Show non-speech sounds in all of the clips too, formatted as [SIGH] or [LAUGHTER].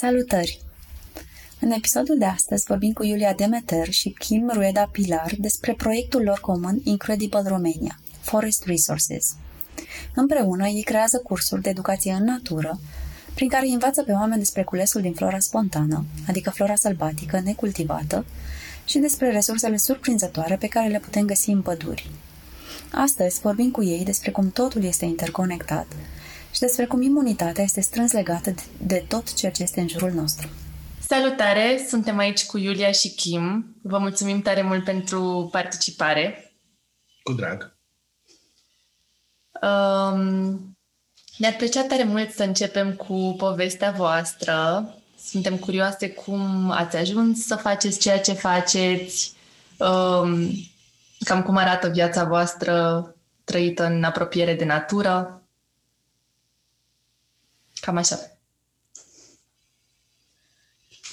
Salutări! În episodul de astăzi vorbim cu Iulia Demeter și Kim Rueda Pilar despre proiectul lor comun Incredible Romania, Forest Resources. Împreună, ei creează cursuri de educație în natură, prin care învață pe oameni despre culesul din flora spontană, adică flora sălbatică, necultivată, și despre resursele surprinzătoare pe care le putem găsi în păduri. Astăzi vorbim cu ei despre cum totul este interconectat și despre cum imunitatea este strâns legată de tot ceea ce este în jurul nostru. Salutare! Suntem aici cu Iulia și Kim. Vă mulțumim tare mult pentru participare. Cu drag! Um, ne-ar plăcea tare mult să începem cu povestea voastră. Suntem curioase cum ați ajuns să faceți ceea ce faceți, um, cam cum arată viața voastră trăită în apropiere de natură. Cam așa.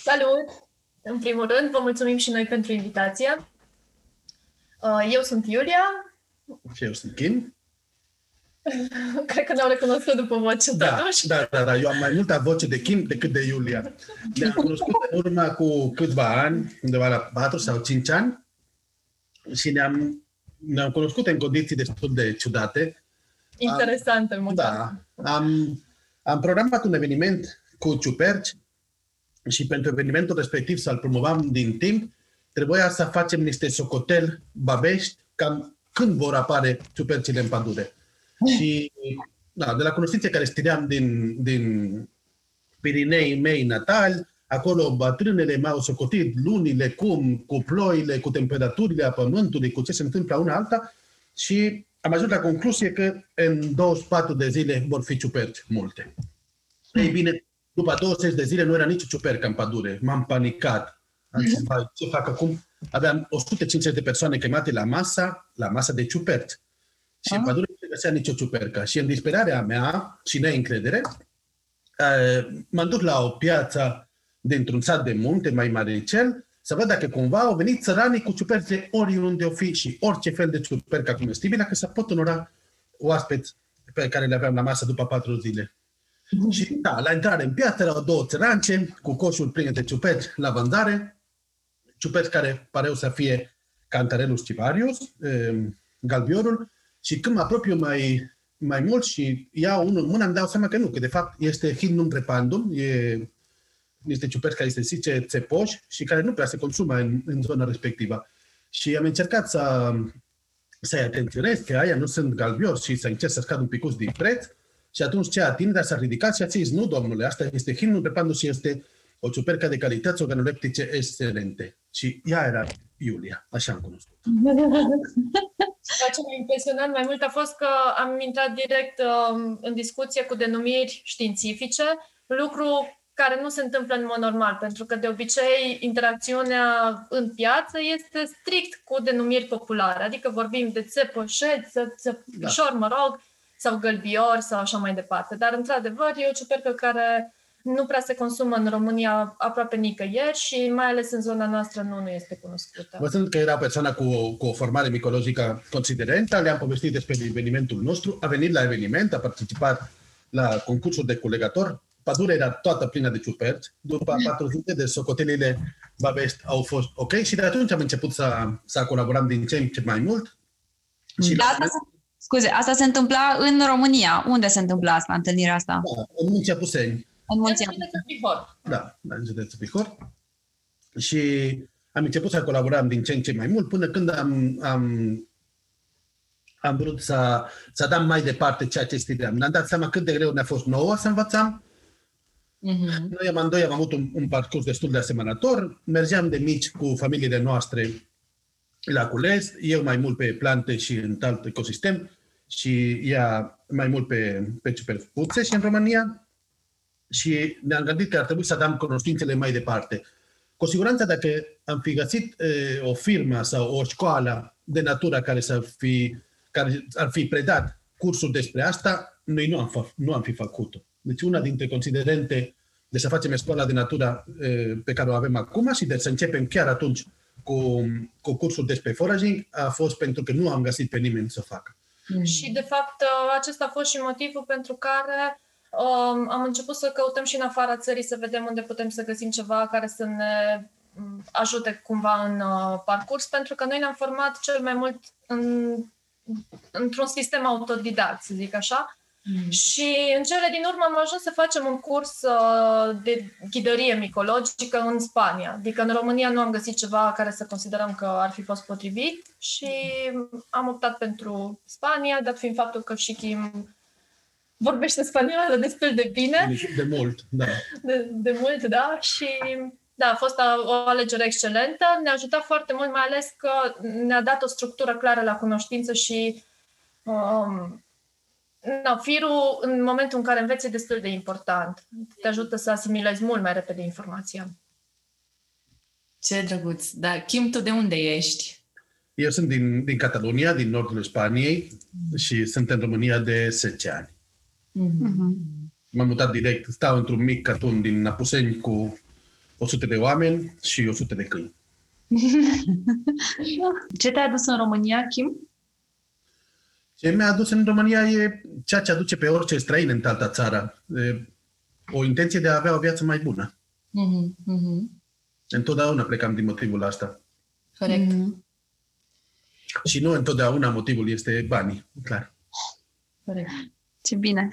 Salut! În primul rând, vă mulțumim și noi pentru invitație. Uh, eu sunt Iulia. Și eu sunt Kim. [LAUGHS] Cred că ne-au recunoscut după voce, da, totuși. Da, da, da. Eu am mai multă voce de Kim decât de Iulia. Ne-am cunoscut în urmă cu câțiva ani, undeva la 4 sau 5 ani, și ne-am, ne-am cunoscut în condiții destul de ciudate. Interesante, am, Da. Am, am programat un eveniment cu ciuperci și pentru evenimentul respectiv să-l promovăm din timp, trebuia să facem niște socotel babești cam când vor apare ciupercile în pădure. Și da, de la cunoștințe care știam din, din Pirinei mei natali, acolo bătrânele m-au socotit lunile, cum, cu ploile, cu temperaturile a pământului, cu ce se întâmplă una alta și am ajuns la concluzie că în 24 de zile vor fi ciuperci multe. Ei bine, după 20 de zile nu era nicio ciupercă în pădure. M-am panicat. Am zis, ce fac acum? Aveam 150 de persoane chemate la masa, la masa de ciuperci. Și ah. în pădure nu se găsea nicio ciupercă. Și în disperarea mea și neîncredere, uh, m-am dus la o piață dintr-un sat de munte mai maricel să văd dacă cumva au venit țăranii cu ciuperce oriunde o fi și orice fel de ciupercă comestibilă, că să pot onora oaspeți pe care le aveam la masă după patru zile. Și da, la intrare în piață erau două țărance cu coșul plin de ciuperci la vânzare, ciuperci care pareau să fie Cantarelus ciparius, ehm, galbiorul, și când mă apropiu mai, mai mult și iau unul în mână, îmi dau seama că nu, că de fapt este Hindum trepandum, e niște ciuperci care se zice țepoși și care nu prea se consumă în, în zona respectivă. Și am încercat să, să-i atenționez că aia nu sunt galbios și să încerc să scad un pic din preț, și atunci ce a s-a ridicat și a zis, nu, domnule, asta este himnul pe pandus și este o ciupercă de calități organoleptice excelente. Și ea era Iulia, așa am cunoscut. [LAUGHS] Ce m-a impresionat mai mult a fost că am intrat direct uh, în discuție cu denumiri științifice, lucru care nu se întâmplă în mod normal, pentru că de obicei interacțiunea în piață este strict cu denumiri populare, adică vorbim de țepășet, țepișor, da. mă rog, sau gălbior sau așa mai departe. Dar, într-adevăr, e o ciupercă care nu prea se consumă în România aproape nicăieri și mai ales în zona noastră nu, nu este cunoscută. Văzând că era o persoană cu, cu o formare micologică considerentă, le-am povestit despre evenimentul nostru, a venit la eveniment, a participat la concursul de culegător, pădurea era toată plină de ciuperci, după patru zile de socotelile Babești au fost ok și de atunci am început să, să colaborăm din ce în ce mai mult. Și da, la... Scuze, asta se întâmpla în România. Unde se întâmpla asta, întâlnirea asta? Da, în Munția Puseni. În Munția Bihor. Da, în județul Bihor. Și am început să colaborăm din ce în ce mai mult până când am, am, am vrut să, să dăm mai departe ceea ce studiam. Ne-am dat seama cât de greu ne-a fost nouă să învățăm. Uh-huh. Noi amândoi am avut un, un parcurs destul de asemănător. Mergeam de mici cu familiile noastre la cules, eu mai mult pe plante și în alt ecosistem și ea mai mult pe, pe superfuțe și în România. și ne-am gândit că ar trebui să dăm cunoștințele mai departe. Cu siguranță dacă am fi găsit e, o firmă sau o școală de natură care, să fi, care ar fi predat cursuri despre asta, noi nu am, fa- nu am fi făcut-o. Deci una dintre considerente de să facem școala de natură e, pe care o avem acum și de să începem chiar atunci cu, cu cursul despre foraging a fost pentru că nu am găsit pe nimeni să facă. Și, de fapt, uh, acesta a fost și motivul pentru care um, am început să căutăm și în afara țării să vedem unde putem să găsim ceva care să ne um, ajute cumva în uh, parcurs, pentru că noi ne-am format cel mai mult în, într-un sistem autodidact, să zic așa. Mm. Și în cele din urmă am ajuns să facem un curs uh, de ghidărie micologică în Spania. Adică în România nu am găsit ceva care să considerăm că ar fi fost potrivit și am optat pentru Spania, dat fiind faptul că și Kim vorbește spaniolă destul de bine, De mult, da. de, de mult, da, și da, a fost a- o alegere excelentă. Ne-a ajutat foarte mult, mai ales că ne-a dat o structură clară la cunoștință și um, na, firul, în momentul în care înveți, e destul de important. Te ajută să asimilezi mult mai repede informația. Ce drăguț. Da, Kim, tu de unde ești? Eu sunt din, din Catalonia, din nordul Spaniei și sunt în România de 10 ani. M-am mutat direct, stau într-un mic carton din Napuseni cu 100 de oameni și 100 de câini. [LAUGHS] Ce te-a adus în România, Kim? Ce mi-a adus în România e ceea ce aduce pe orice străin în altă țară. E o intenție de a avea o viață mai bună. Mhm, mhm. Întotdeauna plecam din motivul ăsta. Corect. Și nu întotdeauna motivul este banii, clar. Corect. Ce bine!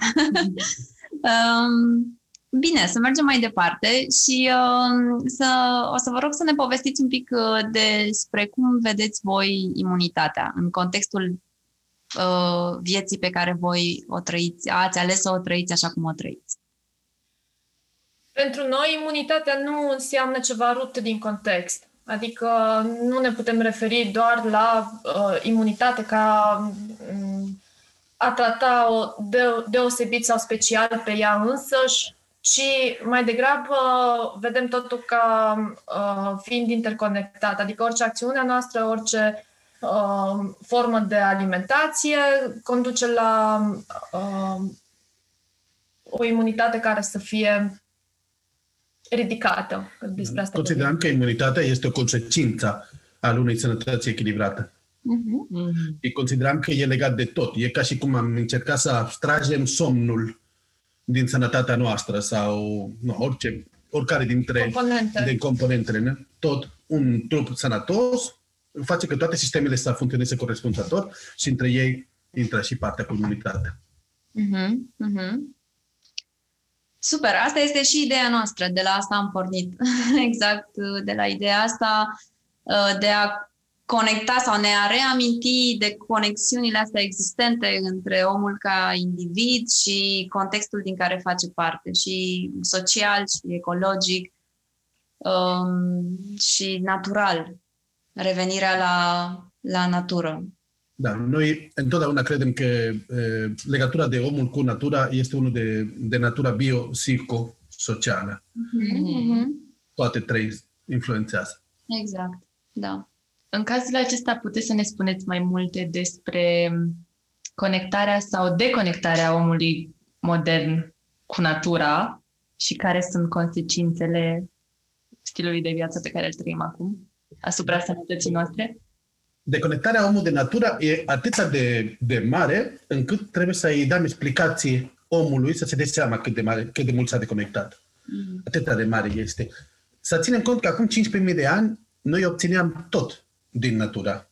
[LAUGHS] um, bine, să mergem mai departe și um, să, o să vă rog să ne povestiți un pic uh, despre cum vedeți voi imunitatea în contextul uh, vieții pe care voi o trăiți, ați ales să o trăiți așa cum o trăiți. Pentru noi, imunitatea nu înseamnă ceva rupt din context. Adică nu ne putem referi doar la uh, imunitate ca um, a trata o de- deosebit sau special pe ea însăși, ci mai degrabă vedem totul ca uh, fiind interconectat. Adică orice acțiune a noastră, orice uh, formă de alimentație conduce la uh, o imunitate care să fie ridicată. că Despre asta Considerăm că imunitatea este o consecință al unei sănătăți echilibrate. Uh-huh. Mhm. Și considerăm că e legat de tot. E ca și cum am încercat să abstragem somnul din sănătatea noastră sau nu, orice, oricare dintre componente. din componentele. ne? Tot un trup sănătos face că toate sistemele să funcționeze corespunzător și între ei intră și partea cu imunitatea. Mhm, mhm. Super, asta este și ideea noastră, de la asta am pornit. [LAUGHS] exact, de la ideea asta uh, de a conecta sau ne a reaminti de conexiunile astea existente între omul ca individ și contextul din care face parte, și social, și ecologic, um, și natural. Revenirea la, la natură. Da, noi întotdeauna credem că e, legătura de omul cu natura este unul de, de natura bio-psico-socială. Mhm. Toate trei influențează. Exact, da. În cazul acesta puteți să ne spuneți mai multe despre conectarea sau deconectarea omului modern cu natura și care sunt consecințele stilului de viață pe care îl trăim acum asupra sănătății noastre? Deconectarea omului de natură e atât de, de mare încât trebuie să-i dăm explicații omului să se dea seama cât de, mare, cât de mult s-a deconectat. Atât de mare este. Să ținem cont că acum 15.000 de ani noi obțineam tot din natura.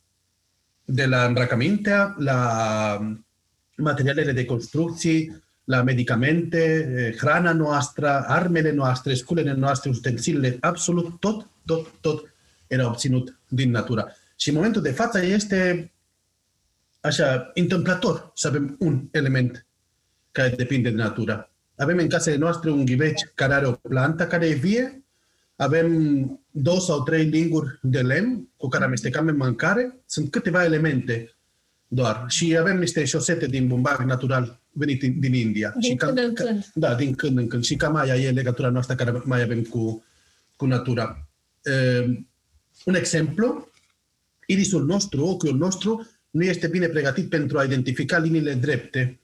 De la îmbrăcăminte, la materialele de construcții, la medicamente, eh, hrana noastră, armele noastre, sculele noastre, ustensilele, absolut tot, tot, tot era obținut din natura. Și în momentul de față este așa, întâmplător să avem un element care depinde de natura. Avem în casele noastre un ghiveci care are o plantă care e vie, avem două sau trei linguri de lemn cu care amestecăm în mâncare, sunt câteva elemente doar. Și avem niște șosete din bumbac natural venit din, din India. Din și când în ca, când. Da, din când în când. Și cam aia e legătura noastră care mai avem cu, cu natura. Uh, un exemplu, irisul nostru, ochiul nostru, nu este bine pregătit pentru a identifica liniile drepte.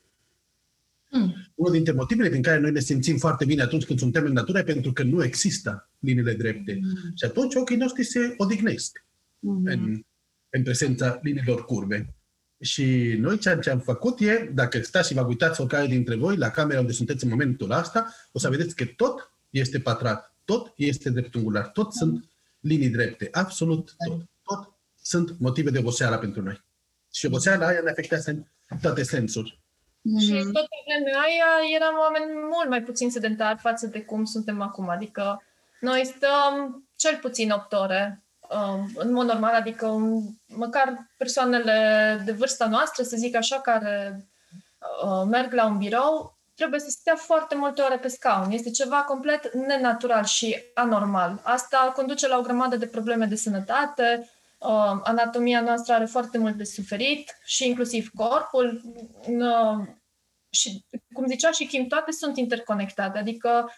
Hmm. Unul dintre motivele prin care noi ne simțim foarte bine atunci când suntem în natură e pentru că nu există liniile drepte. Hmm. Și atunci ochii noștri se odihnesc Mhm. în, în prezența liniilor curve. Și noi ceea ce am făcut e, dacă stați și vă uitați oricare dintre voi la camera unde sunteți în momentul ăsta, o să vedeți că tot este pătrat, tot este dreptunghiular, tot sunt linii drepte, absolut tot. Tot sunt motive de oboseală pentru noi. Și oboseala aia ne afectează în toate sensuri. Și Mhm. tot pe vremea aia eram oameni mult mai puțin sedentari față de cum suntem acum. Adică noi stăm cel puțin 8 ore um, în mod normal, adică um, măcar persoanele de vârsta noastră, să zic așa, care uh, merg la un birou, trebuie să stea foarte multe ore pe scaun. Este ceva complet nenatural și anormal. Asta conduce la o grămadă de probleme de sănătate, uh, anatomia noastră are foarte mult de suferit și inclusiv corpul. Uh, și, cum zicea și Kim, toate sunt interconectate, adică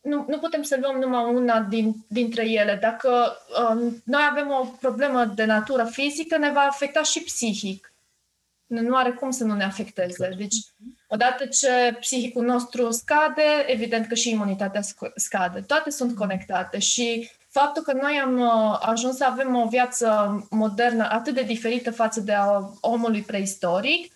nu, nu putem să luăm numai una din, dintre ele. Dacă um, noi avem o problemă de natură fizică, ne va afecta și psihic. Nu, nu are cum să nu ne afecteze. Deci, odată ce psihicul nostru scade, evident că și imunitatea sc- scade. Toate sunt conectate și faptul că noi am uh, ajuns să avem o viață modernă atât de diferită față de a omului preistoric,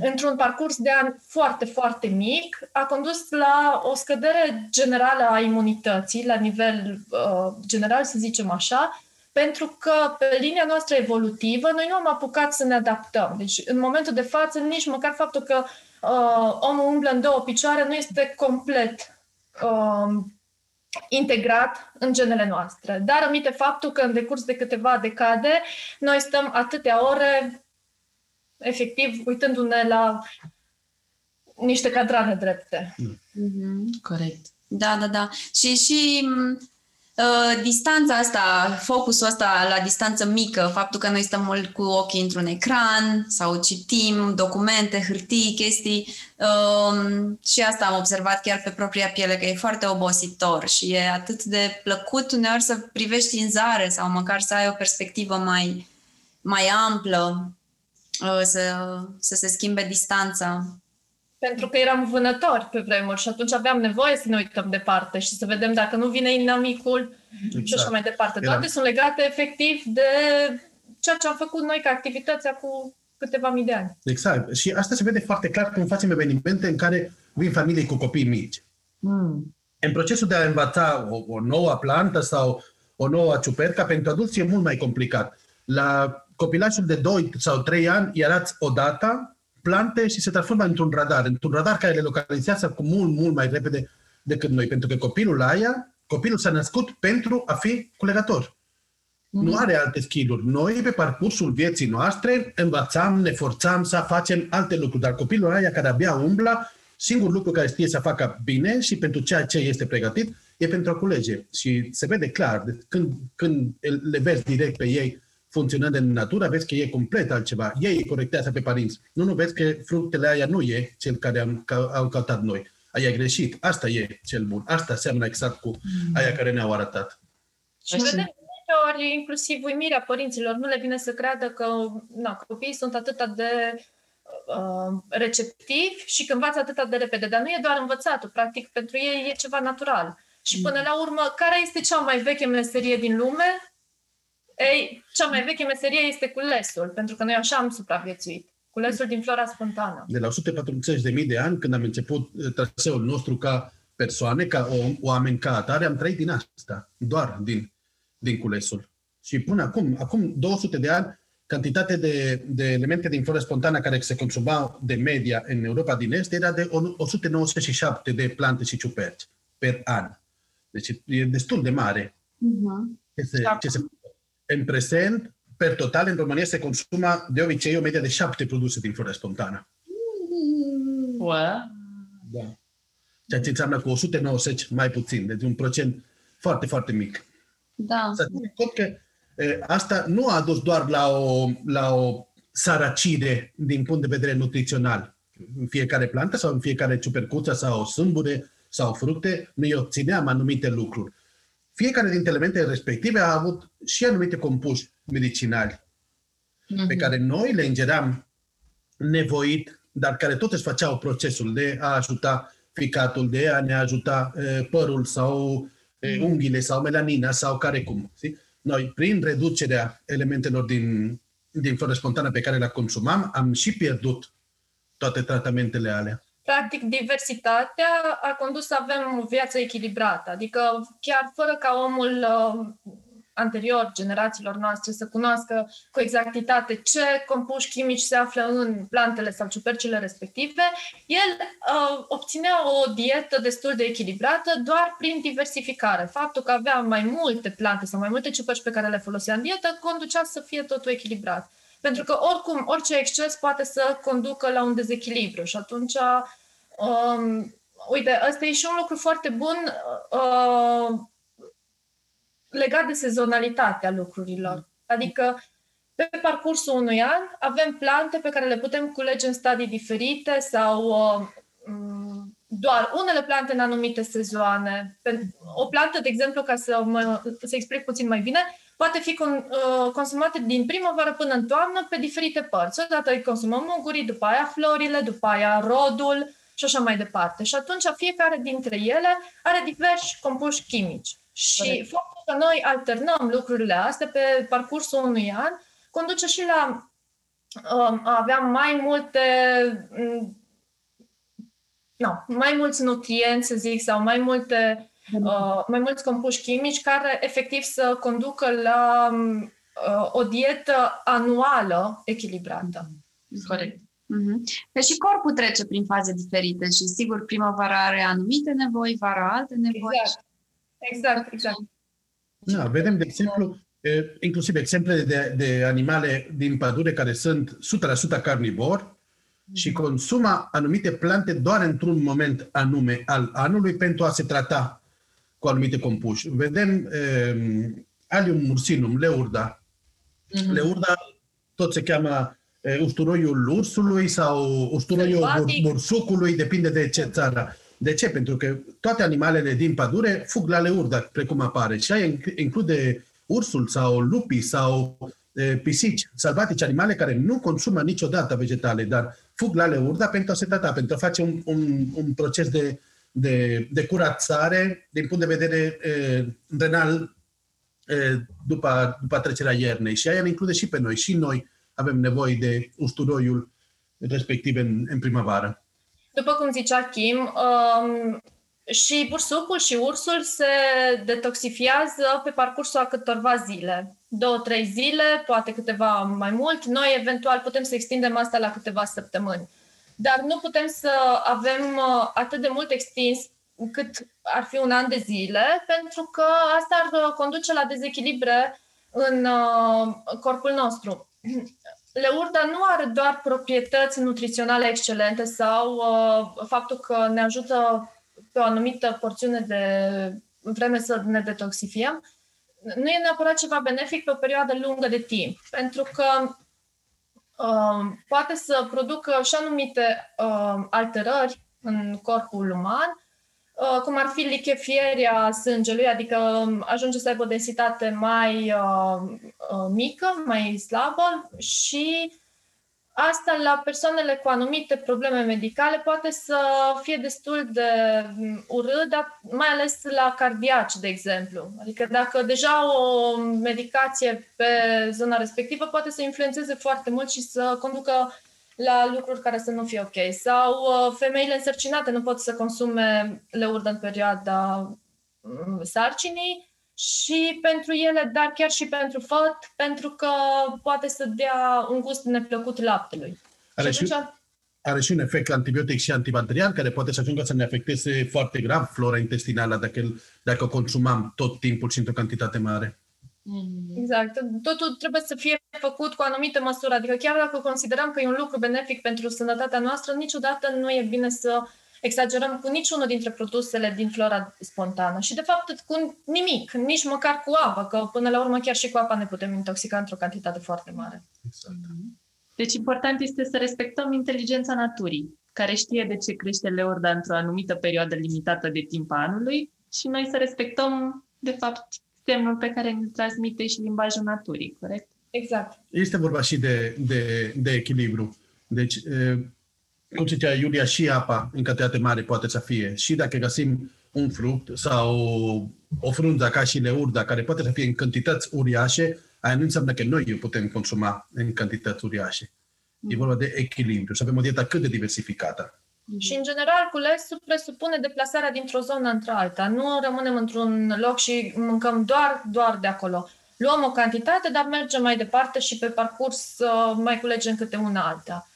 într-un parcurs de ani foarte, foarte mic, a condus la o scădere generală a imunității, la nivel uh, general, să zicem așa, pentru că pe linia noastră evolutivă noi nu am apucat să ne adaptăm. Deci, în momentul de față, nici măcar faptul că uh, omul umblă în două picioare nu este complet uh, integrat în genele noastre. Dar aminte faptul că în decurs de câteva decade noi stăm atâtea ore efectiv uitându-ne la niște cadrane drepte. Mhm. Corect. Da, da, da. Și și m, uh, distanța asta, focusul ăsta la distanță mică, faptul că noi stăm mult cu ochii într-un ecran sau citim documente, hârtii, chestii um, și asta am observat chiar pe propria piele, că e foarte obositor și e atât de plăcut uneori să privești în zare sau măcar să ai o perspectivă mai, mai amplă, uh, să, să se schimbe distanța. Pentru că eram vânători pe vremuri și atunci aveam nevoie să ne uităm departe și să vedem dacă nu vine inamicul și așa mai departe. Era- Toate sunt legate efectiv de ceea ce am făcut noi ca activități cu câteva mii de ani. Exact. Și asta se vede foarte clar când facem evenimente în care vin familii cu copii mici. Mm. În procesul de a învăța o, o nouă plantă sau o nouă ciupercă, pentru adulți e mult mai complicat. La copilașul de 2 sau 3 ani îi arăți odată plante și se transformă într-un radar, într-un radar care le localizează cu mult, mult mai repede decât noi. Pentru că copilul aia, copilul s-a născut pentru a fi culegător. Nu are alte skill-uri. Noi, pe parcursul vieții noastre, învățam, ne forțam să facem alte lucruri, dar copilul aia care abia umbla, singurul lucru care știe să facă bine și pentru ceea ce este pregătit, e pentru a culege. Și se vede clar, de- când, când le vezi direct pe ei funcționând în natură, vezi că e complet altceva. Ei corectează pe părinți. Nu, nu vezi că fructele aia nu e cel care am, ca, am căutat noi. Aia e greșit. Asta e cel bun. Asta seamănă exact cu aia care ne-au arătat. Și Așa. vedem multe ori inclusiv uimirea părinților. Nu le vine să creadă că na, copiii sunt atât de uh, receptivi și că învață atât de repede. Dar nu e doar învățatul. Practic, pentru ei e ceva natural. Și până la urmă, care este cea mai veche meserie din lume? Ei, cea mai veche meserie este culesul, pentru că noi așa am supraviețuit. Culesul din flora spontană. de la 140.000 de ani, când am început uh, traseul nostru ca persoane, ca om, oameni ca atare, am trăit din asta, doar din, din culesul. Și până acum, acum 200 de ani, cantitatea de, de elemente din flora spontană care se consumau de media în Europa din Est era de 197 de plante și ciuperci per an. Deci e destul de mare Mhm. ce se, Da. ce se În prezent, per total, în România se consumă de obicei o medie de șapte produse din flora spontană. Wow. Da. Ceea ce înseamnă cu 190 mai puțin, deci un procent foarte, foarte mic. Da. Să ținem cont că e, asta nu a dus doar la o, la o săracire din punct de vedere nutrițional. În fiecare plantă sau în fiecare ciupercuță sau sâmbure sau fructe, noi obțineam anumite lucruri. Fiecare dintre elementele respective a avut și anumite compuși medicinali Mhm. pe care noi le ingeream nevoit, dar care totuși făceau procesul de a ajuta ficatul, de a ne ajuta e, părul sau e, unghiile sau melanina sau care cum. Știi? Noi, prin reducerea elementelor din, din flora spontană pe care le consumam, am și pierdut toate tratamentele alea. Practic, diversitatea a condus să avem o viață echilibrată. Adică, chiar fără ca omul uh, anterior, generațiilor noastre, să cunoască cu exactitate ce compuși chimici se află în plantele sau ciupercile respective, el uh, obținea o dietă destul de echilibrată doar prin diversificare. Faptul că avea mai multe plante sau mai multe ciuperci pe care le folosea în dietă conducea să fie totul echilibrat. Pentru că oricum, orice exces poate să conducă la un dezechilibru și atunci, um, uite, ăsta e și un lucru foarte bun uh, legat de sezonalitatea lucrurilor. Adică, pe parcursul unui an, avem plante pe care le putem culege în stadii diferite sau uh, m, doar unele plante în anumite sezoane. Pen- O plantă, de exemplu, ca să, mă, să explic puțin mai bine, poate fi con, uh, consumată din primăvară până în toamnă pe diferite părți. Odată îi consumăm ungurii, după aia florile, după aia rodul și așa mai departe. Și atunci fiecare dintre ele are diversi compuși chimici. Și Corect. faptul că noi alternăm lucrurile astea pe parcursul unui an conduce și la um, a avea mai multe m, no, mai mulți nutrienți, să zic, sau mai multe uh, mai mulți compuși chimici care efectiv să conducă la um, uh, o dietă anuală echilibrată. Corect. Mhm. Deci și corpul trece prin faze diferite și sigur primăvara are anumite nevoi, vara alte nevoi. Exact. Exact, exact. Da, vedem, de exemplu, e, inclusiv exemple de, de animale din pădure care sunt 100% carnivori și consumă anumite plante doar într-un moment anume al anului pentru a se trata cu anumite compuși. Vedem um, Allium mursinum, leurda. Mhm. Leurda tot se cheamă e, usturoiul ursului sau usturoiul bur- Sălbatic. bursucului, depinde de ce țară. De ce? Pentru că toate animalele din pădure fug la leurda, precum apare. Și aia inc- include ursul sau lupii sau e, pisici sălbatici, animale care nu consumă niciodată vegetale, dar fug la leurda pentru a se trata, pentru a face un, un, un proces de, de, de curățare din punct de vedere e, renal e, după, după trecerea iernei. Și aia ne include și pe noi. Și noi avem nevoie de usturoiul respectiv în, în primăvară. După cum zicea Kim, um, și bursucul și ursul se detoxifiază pe parcursul a câtorva zile. Două, trei zile, poate câteva mai mult. Noi, eventual, putem să extindem asta la câteva săptămâni. Dar nu putem să avem uh, atât de mult extins cât ar fi un an de zile, pentru că asta ar uh, conduce la dezechilibre în uh, corpul nostru. [CLEARS THROAT] Leurda nu are doar proprietăți nutriționale excelente sau uh, faptul că ne ajută pe o anumită porțiune de vreme să ne detoxifiem, nu e neapărat ceva benefic pe o perioadă lungă de timp, pentru că uh, poate să producă și anumite uh, alterări în corpul uman, uh, cum ar fi lichefierea sângelui, adică um, ajunge să aibă o densitate mai uh, uh, mică, mai slabă și asta la persoanele cu anumite probleme medicale poate să fie destul de mm, urât, dar mai ales la cardiaci, de exemplu. Adică dacă deja o medicație pe zona respectivă poate să influențeze foarte mult și să conducă la lucruri care să nu fie ok. Sau uh, femeile însărcinate nu pot să consume leurdă în perioada mm, sarcinii și pentru ele, dar chiar și pentru făt, pentru că poate să dea un gust neplăcut laptelui. Are și și, atunci, are și un efect antibiotic și antibacterian care poate să ajungă să ne afecteze foarte grav flora intestinală dacă, îl- dacă o consumăm tot timpul și într-o cantitate mare. Mhm. Exact. Totul trebuie să fie făcut cu anumite măsuri. Adică chiar dacă considerăm că e un lucru benefic pentru sănătatea noastră, niciodată nu e bine să exagerăm cu niciunul dintre produsele din flora spontană. Și de fapt cu nimic, nici măcar cu apă, că până la urmă chiar și cu apa ne putem intoxica într-o cantitate foarte mare. Exact. Deci important este să respectăm inteligența naturii, care știe de ce crește leurda într-o anumită perioadă limitată de timp a anului și noi să respectăm, de fapt, semnul pe care ne transmite și limbajul naturii, corect? Exact. Este vorba și de, de, de echilibru. Deci, e, cum zicea Iulia, și apa în cantitate mare poate să fie. Și dacă găsim un fruct sau o frunză ca și leurda, care poate să fie în cantități uriașe, aia nu înseamnă că noi o putem consuma în cantități uriașe. E vorba de echilibru, să avem o dietă cât de diversificată. Și, în general, culesul presupune deplasarea dintr-o zonă într-alta. Nu rămânem într-un loc și mâncăm doar, doar de acolo. Luăm o cantitate, dar mergem mai departe și pe parcurs uh, mai culegem câte una alta.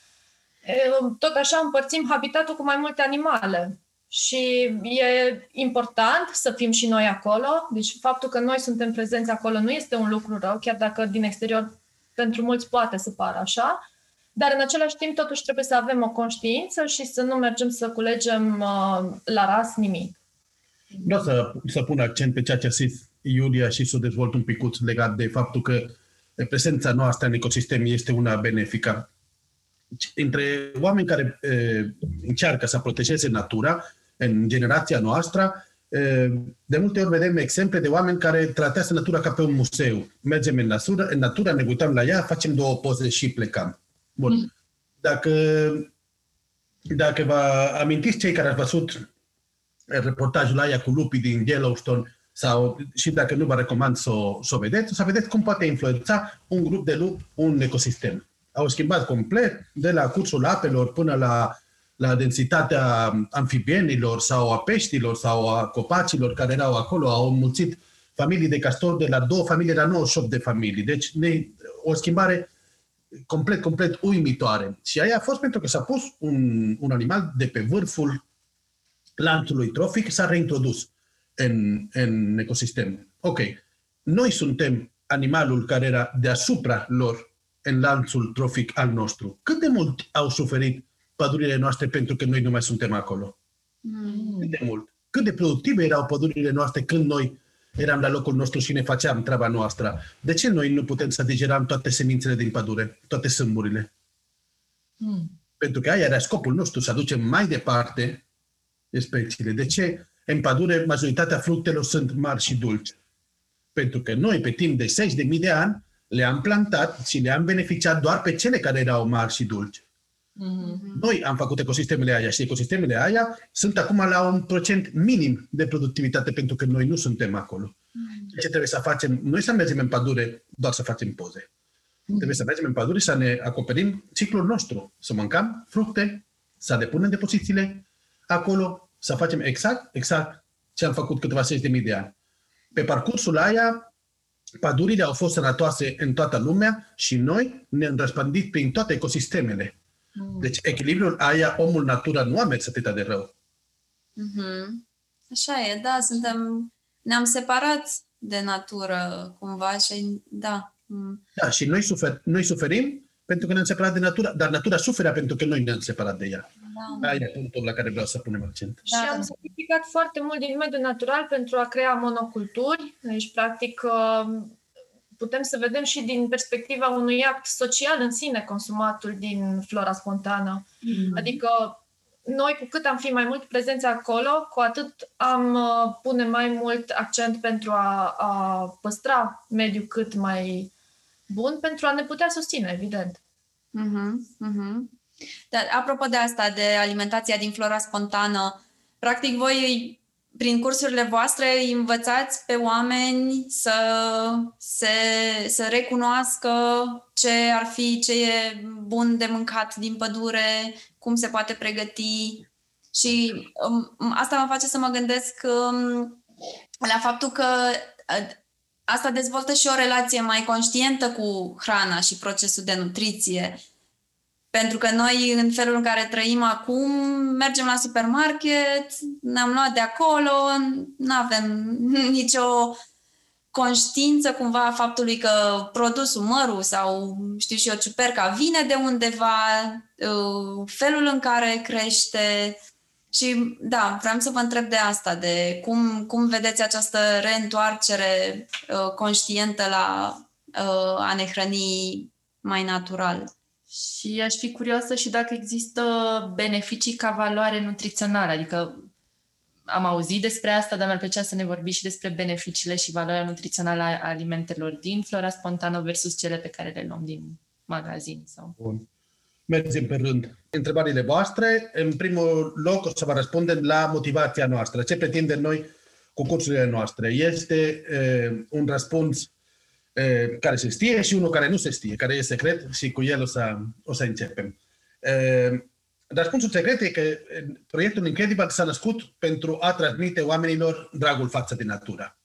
E, Tot așa împărțim habitatul cu mai multe animale. Și e important să fim și noi acolo. Deci faptul că noi suntem prezenți acolo nu este un lucru rău, chiar dacă din exterior pentru mulți poate să pară așa. Dar în același timp totuși trebuie să avem o conștiință și să nu mergem să culegem uh, la ras nimic. Vreau să, să pun accent pe ceea ce a zis Iulia și să o dezvolt un picuț legat de faptul că prezența noastră în ecosistem este una benefică. Între oameni care e, încearcă să protejeze natura, în generația noastră, e, de multe ori vedem exemple de oameni care tratează natura ca pe un museu. Mergem în natură, în natură ne uităm la ea, facem două poze și plecăm. Bun. Dacă, dacă vă amintiți cei care ați văzut reportajul aia cu lupii din Yellowstone, sau și dacă nu vă recomand să o, să o vedeți, o să vedeți cum poate influența un grup de lupi un ecosistem. Au schimbat complet de la cursul apelor până la, la densitatea amfibienilor sau a peștilor sau a copacilor care erau acolo. Au înmulțit familii de castori de la două familii la 98 de familii. Deci ne, o schimbare complet, complet uimitoare. Și aia a fost pentru că s-a pus un, un animal de pe vârful lanțului trofic, s-a reintrodus în, în ecosistem. Ok, noi suntem animalul care era deasupra lor în lanțul trofic al nostru. Cât de mult au suferit pădurile noastre pentru că noi nu mai suntem acolo? Mm. Cât de mult? Cât de productive erau pădurile noastre când noi eram la locul nostru și ne făceam treaba noastră? De ce noi nu putem să digeram toate semințele din pădure, toate sâmburile? Mm. Pentru că aia era scopul nostru, să aducem mai departe speciile. De ce în pădure majoritatea fructelor sunt mari și dulci? Pentru că noi, pe timp de 60.000 de ani, le-am plantat și le-am beneficiat doar pe cele care erau mari și dulci. Mm-hmm. Noi am făcut ecosistemele aia și ecosistemele aia sunt acum la un procent minim de productivitate pentru că noi nu suntem acolo. Mm-hmm. Ce trebuie să facem? Noi să mergem în pădure doar să facem poze. Mm-hmm. Trebuie să mergem în pădure să ne acoperim ciclul nostru. Să mâncăm fructe, să depunem depozițiile acolo, să facem exact, exact ce am făcut câteva zeci de mii de ani. Pe parcursul aia, pădurile au fost sănătoase în toată lumea și noi ne-am răspândit prin toate ecosistemele. Mm. Deci echilibrul aia, omul, natura, nu a mers atât de rău. Mm-hmm. Așa e, da, suntem, ne-am separat de natură cumva și da. Mm. Da, și noi, sufer, noi suferim pentru că ne-am separat de natura, dar natura suferea pentru că noi ne-am separat de ea. Da. Aia e punctul la care vreau să punem accent. Da. Și am sacrificat foarte mult din mediul natural pentru a crea monoculturi. Deci, practic, putem să vedem și din perspectiva unui act social în sine consumatul din flora spontană. Mm. Adică noi, cu cât am fi mai mult prezenți acolo, cu atât am pune mai mult accent pentru a, a păstra mediul cât mai bun, pentru a ne putea susține, evident. Mm-hmm, mm-hmm. Dar apropo de asta, de alimentația din flora spontană, practic voi prin cursurile voastre îi învățați pe oameni să, se, să recunoască ce ar fi, ce e bun de mâncat din pădure, cum se poate pregăti. Și um, asta mă face să mă gândesc um, la faptul că uh, asta dezvoltă și o relație mai conștientă cu hrana și procesul de nutriție. Pentru că noi, în felul în care trăim acum, mergem la supermarket, ne-am luat de acolo, nu avem [LAUGHS] nicio conștiință cumva a faptului că produsul mărul sau, știu și eu, ciuperca vine de undeva, uh, felul în care crește. Și da, vreau să vă întreb de asta, de cum, cum vedeți această reîntoarcere uh, conștientă la uh, a ne hrăni mai natural. Și aș fi curioasă și dacă există beneficii ca valoare nutrițională, adică am auzit despre asta, dar mi-ar plăcea să ne vorbiți și despre beneficiile și valoarea nutrițională a alimentelor din flora spontană versus cele pe care le luăm din magazin. Sau... Bun. Mergem pe rând. Întrebările voastre, în primul loc o să vă răspundem la motivația noastră. Ce pretindem noi cu cursurile noastre? Este uh, un răspuns uh, care se știe și unul care nu se știe, care e secret și cu el o să, o să începem. Uh, Răspunsul secret e că proiectul Incredible s-a născut pentru a transmite oamenilor dragul față de natura.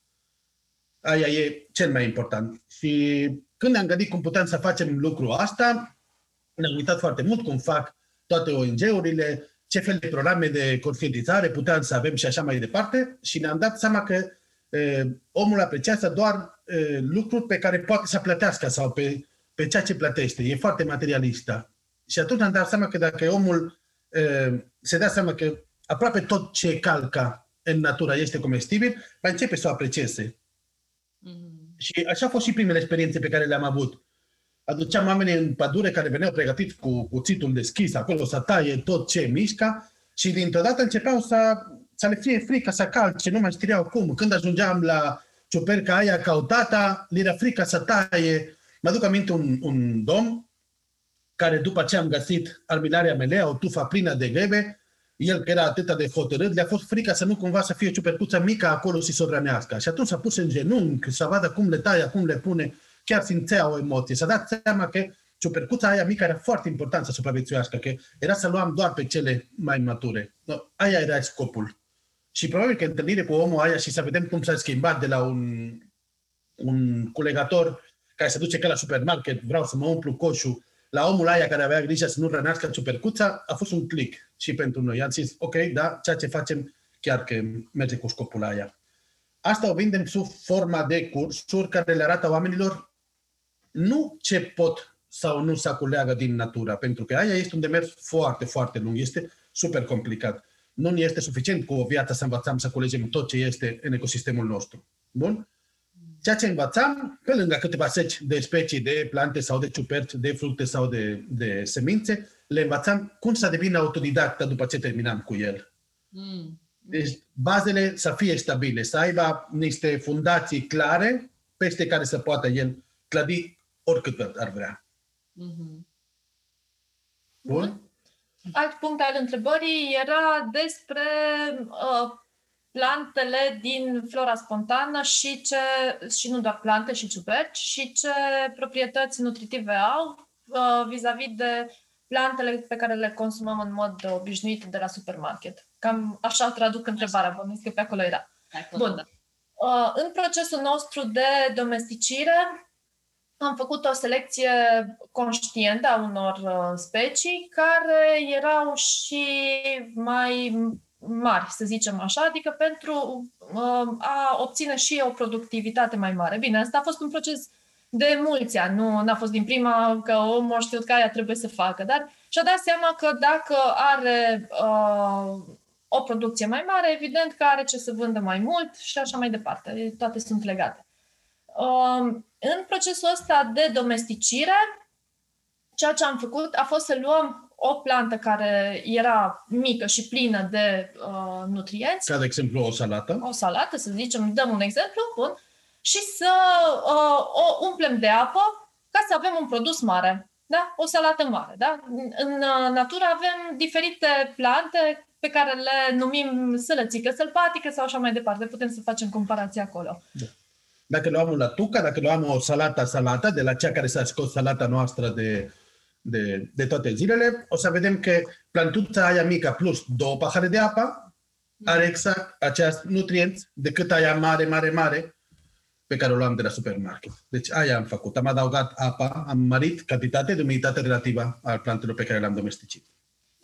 Aia e cel mai important. Și când ne-am gândit cum putem să facem lucrul asta, ne-am uitat foarte mult cum fac toate ONG-urile, ce fel de programe de conștientizare puteam să avem și așa mai departe și ne-am dat seama că e, omul apreciază doar e, lucruri pe care poate să plătească sau pe, pe ceea ce plătește. E foarte materialistă. Și atunci am dat seama că dacă omul se dea seama că aproape tot ce calca în natura este comestibil, va începe să o aprecieze. Mm-hmm. Și așa au fost și primele experiențe pe care le-am avut. Aduceam oamenii în pădure care veneau pregătiți cu cuțitul deschis, acolo să taie tot ce mișca și dintr-o dată începeau să, să le fie frică să calce, nu mai știau cum. Când ajungeam la ciuperca aia cautata, le era frică să taie. Mă aduc aminte un, un domn care după ce am găsit arminarea melea, o tufa plină de grebe, el că era atât de hotărât, le-a fost frica să nu cumva să fie o ciupercuță mică acolo și să o rănească. Și atunci s-a pus în genunchi să vadă cum le taie, cum le pune, chiar simțea o emoție. S-a dat seama că ciupercuța aia mică era foarte important să supraviețuiască, că era să luam doar pe cele mai mature. No, aia era scopul. Și probabil că întâlnire cu omul aia și să vedem cum s-a schimbat de la un, un culegator care se duce ca la supermarket, vreau să mă umplu coșul, la omul aia care avea grijă să nu rănească ciupercuța, a fost un click și pentru noi. Am zis, ok, da, ceea ce facem chiar că merge cu scopul aia. Asta o vindem sub forma de cursuri care le arată oamenilor nu ce pot sau nu să culeagă din natura, pentru că aia este un demers foarte, foarte lung, este super complicat. Nu este suficient cu o viață să învățăm să culegem tot ce este în ecosistemul nostru. Bun? Ceea ce învățam, pe lângă câteva seci de specii de plante sau de ciuperci, de fructe sau de, de semințe, le învățam cum să devină autodidactă după ce terminam cu el. Mm. Deci bazele să fie stabile, să aibă niște fundații clare peste care să poată el clădi oricât ar vrea. Mm-hmm. Bun? Alt punct al întrebării era despre uh, plantele din flora spontană și, ce, și nu doar plante și ciuperci, și ce proprietăți nutritive au uh, vis-a-vis de plantele pe care le consumăm în mod obișnuit de la supermarket. Cam așa traduc întrebarea, bănuiesc că pe acolo era. Bun. Da. Uh, în procesul nostru de domesticire am făcut o selecție conștientă a unor uh, specii care erau și mai mari, să zicem așa, adică pentru uh, a obține și o productivitate mai mare. Bine, asta a fost un proces de mulți ani, nu a fost din prima că omul a știut că aia trebuie să facă, dar și-a dat seama că dacă are uh, o producție mai mare, evident că are ce să vândă mai mult și așa mai departe. Toate sunt legate. Uh, în procesul ăsta de domesticire, ceea ce am făcut a fost să luăm o plantă care era mică și plină de uh, nutrienți. Ca de exemplu o salată. O salată, să zicem, dăm un exemplu, bun, și să uh, o umplem de apă ca să avem un produs mare. Da? O salată mare. Da? În uh, natură avem diferite plante pe care le numim sălățică sălbatică sau așa mai departe. Putem să facem comparație acolo. Da. Dacă luăm o latuca, dacă luăm o salata salata, de la cea care s-a scos salata noastră de de, de toate zilele, o să vedem că plantuța aia mică plus două pahare de apă are exact aceeași nutrienți decât aia mare, mare, mare pe care o luam de la supermarket. Deci aia am făcut. Am adăugat apa, am mărit cantitatea de umiditate relativă al plantelor pe care le-am domesticit.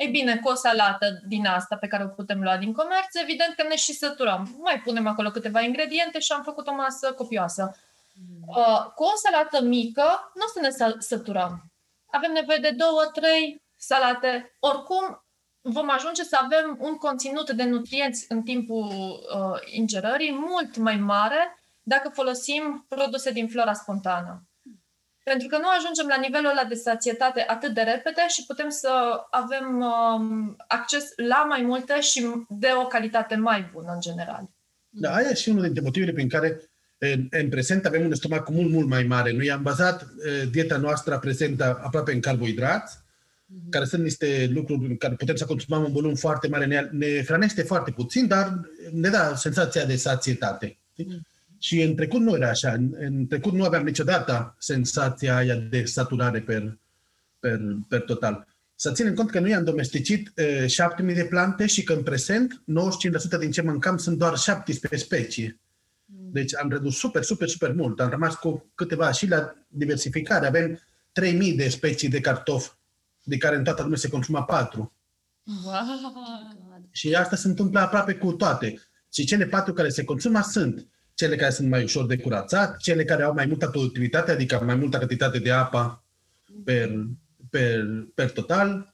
Ei bine, cu o salată din asta pe care o putem lua din comerț, evident că ne și săturăm. Mai punem acolo câteva ingrediente și am făcut o masă copioasă. Mm. Uh, cu o salată mică nu o să ne săturăm avem nevoie de două, trei salate. Oricum, vom ajunge să avem un conținut de nutrienți în timpul uh, ingerării mult mai mare dacă folosim produse din flora spontană. Pentru că nu ajungem la nivelul ăla de sațietate atât de repede și putem să avem um, acces la mai multe și de o calitate mai bună în general. Da, aia e și unul dintre motivele prin care în, în prezent avem un stomac mult, mult mai mare. Noi am bazat uh, dieta noastră prezentă aproape în carbohidrați, mm-hmm. care sunt niște lucruri în care putem să consumăm un volum foarte mare, ne, ne hrănește foarte puțin, dar ne dă senzația de sațietate. Mm-hmm. Și în trecut nu era așa. În, în trecut nu aveam niciodată senzația aia de saturare per, per, per total. Să ținem cont că noi am domesticit uh, 7.000 de plante și că în prezent 95% din ce mâncăm sunt doar 17 specii. Deci am redus super, super, super mult. Am rămas cu câteva și la diversificare. Avem 3.000 de specii de cartofi, de care în toată lumea se consumă 4. Wow! Și asta se întâmplă aproape cu toate. Și cele patru care se consumă sunt cele care sunt mai ușor de curățat, cele care au mai multă productivitate, adică mai multă cantitate de apă per, per, per total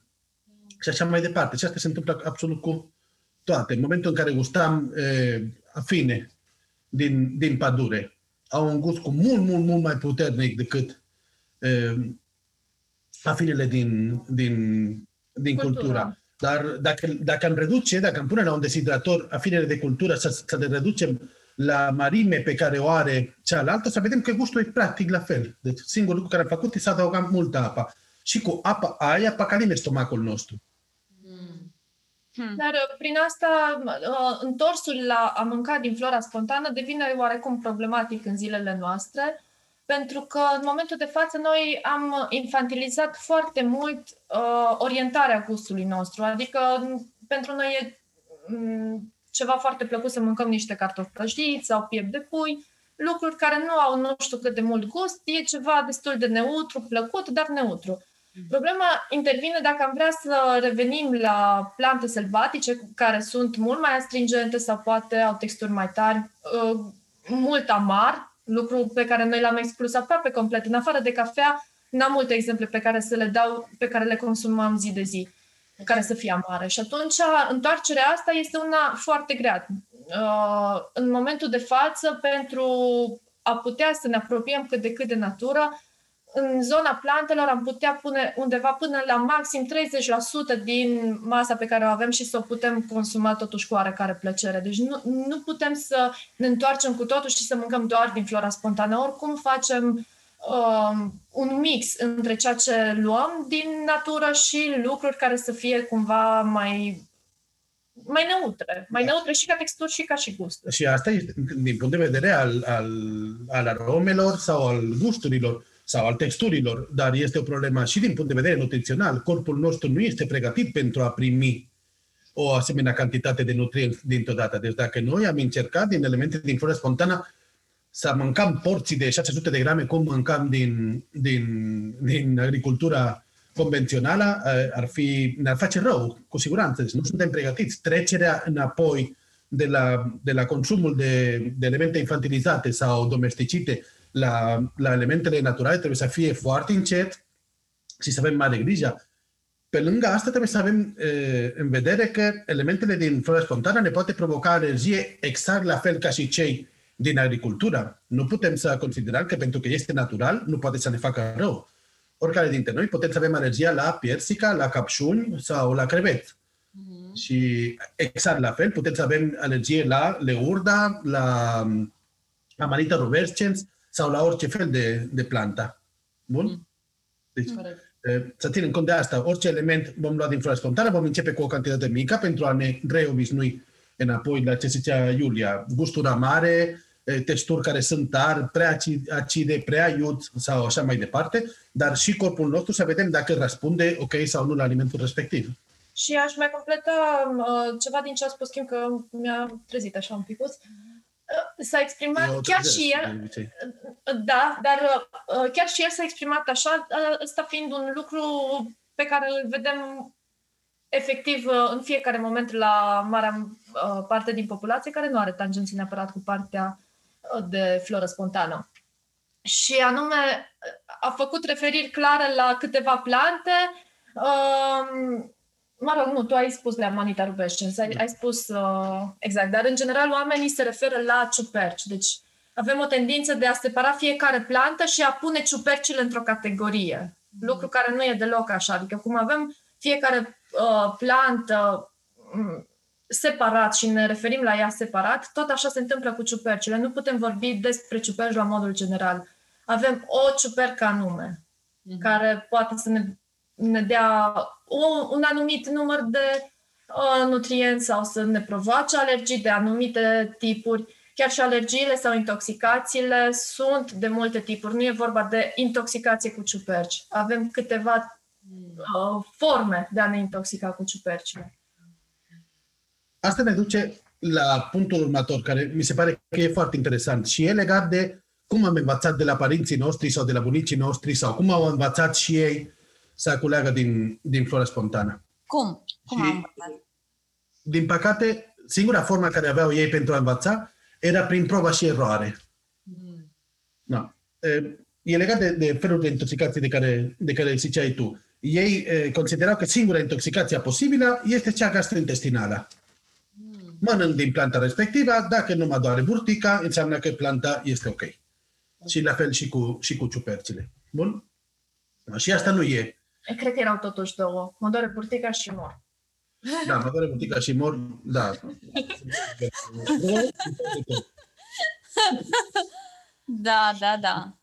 și așa mai departe. Și asta se întâmplă absolut cu toate. În momentul în care gustam e, afine din, din pădure, au un gust cu mult, mult, mult mai puternic decât e, afinele din, din, din cultura. cultura. Dar dacă, dacă am reduce, dacă am pune la un deshidrator afinele de cultură, să, să le reducem la marime pe care o are cealaltă, să vedem că gustul e practic la fel. Deci singurul lucru care am făcut e să adăugăm multă apă. Și cu apa aia păcalim stomacul nostru. Hmm. Dar prin asta, întorsul la a mânca din flora spontană devine oarecum problematic în zilele noastre, pentru că în momentul de față noi am infantilizat foarte mult uh, orientarea gustului nostru. Adică pentru noi e ceva foarte plăcut să mâncăm niște cartofi prăjiți sau piept de pui, lucruri care nu au nu știu cât de mult gust, e ceva destul de neutru, plăcut, dar neutru. Problema intervine dacă am vrea să revenim la plante sălbatice care sunt mult mai astringente sau poate au texturi mai tari, uh, mult amar, lucru pe care noi l-am exclus aproape complet. În afară de cafea, n-am multe exemple pe care să le dau, pe care le consumăm zi de zi care să fie amare. Și atunci, întoarcerea asta este una foarte grea. Uh, în momentul de față, pentru a putea să ne apropiem cât de cât de natură, în zona plantelor am putea pune undeva până la maxim 30% din masa pe care o avem și să o putem consuma totuși cu oarecare plăcere. Deci nu, nu putem să ne întoarcem cu totul și să mâncăm doar din flora spontană. Oricum facem um, un mix între ceea ce luăm din natură și lucruri care să fie cumva mai mai neutre, mai da. neutre și ca texturi și ca și gust. Și asta e din punct de vedere al, al, al aromelor sau al gusturilor sau al texturilor, dar este o problemă și din punct de vedere nutrițional. Corpul nostru nu este pregătit pentru a primi o asemenea cantitate de nutrienți dintr-o dată. Deci dacă noi am încercat din elemente din flora spontană să mâncăm porții de 600 de grame cum mâncam din, din, din agricultura convențională, eh, ar fi, ne-ar face rău, cu siguranță. Deci nu suntem pregătiți. Trecerea înapoi de la, de la consumul de, de elemente infantilizate sau domesticite la, la elementele naturale trebuie să fie foarte încet și să avem mare grijă. Pe lângă asta trebuie să avem e, eh, în vedere că elementele din flora spontană ne poate provoca alergie exact la fel ca și cei din agricultură. Nu putem să considerăm că pentru că este natural, nu poate să ne facă rău. Oricare dintre noi putem să avem alergia la piersica, la capșuni sau la crevet. Mm-hmm. Și exact la fel, putem să avem alergie la leurda, la amanita ruberscens sau la orice fel de, de planta. Bun? Mm. Deci, mm. să ținem cont de asta. Orice element vom lua din flora spontană, vom începe cu o cantitate mică pentru a ne reobișnui înapoi la ce zicea Iulia. Gusturi amare, texturi care sunt tari, prea acide, prea iud sau așa mai departe, dar și corpul nostru să vedem dacă răspunde ok sau nu la alimentul respectiv. Și aș mai completa uh, ceva din ce a spus Kim, că mi-a trezit așa un pic. Uh, s-a exprimat Eu chiar și el, da, dar uh, chiar și el s-a exprimat așa, uh, ăsta fiind un lucru pe care îl vedem efectiv uh, în fiecare moment la marea uh, parte din populație care nu are tangenții neapărat cu partea de floră spontană. Și anume, a făcut referiri clare la câteva plante. Um, mă rog, nu, tu ai spus la Manita Rubescens, ai, ai spus uh, exact, dar în general oamenii se referă la ciuperci. Deci avem o tendință de a separa fiecare plantă și a pune ciupercile într-o categorie. Lucru care nu e deloc așa. Adică cum avem fiecare uh, plantă um, separat și ne referim la ea separat, tot așa se întâmplă cu ciupercile. Nu putem vorbi despre ciuperci la modul general. Avem o ciupercă anume, mm-hmm. care poate să ne, ne dea un, un anumit număr de uh, nutrienți sau să ne provoace alergii de anumite tipuri. Chiar și alergiile sau intoxicațiile sunt de multe tipuri. Nu e vorba de intoxicație cu ciuperci. Avem câteva uh, forme de a ne intoxica cu ciupercile. Asta ne duce la punctul următor, care mi se pare că e foarte interesant și e legat de cum am învățat de la părinții noștri sau de la bunicii noștri sau cum au învățat și ei să culeagă din, din flora spontană. Cum? Cum Și- am învățat? Din păcate, singura formă care aveau ei pentru a învăța era prin proba și eroare. Da. E, E legat de, de felul de intoxicație de care, de care ziceai tu. Ei e, considerau că singura intoxicație posibilă este cea gastrointestinală. Mănânc din planta respectivă, dacă nu mă doare burtica, înseamnă că planta este ok. Și la fel și cu, și cu ciupercile. Bun? Și asta nu e. Cred că erau totuși două. Mă doare burtica și mor. Da, mă doare burtica și mor, da. Da, da, da.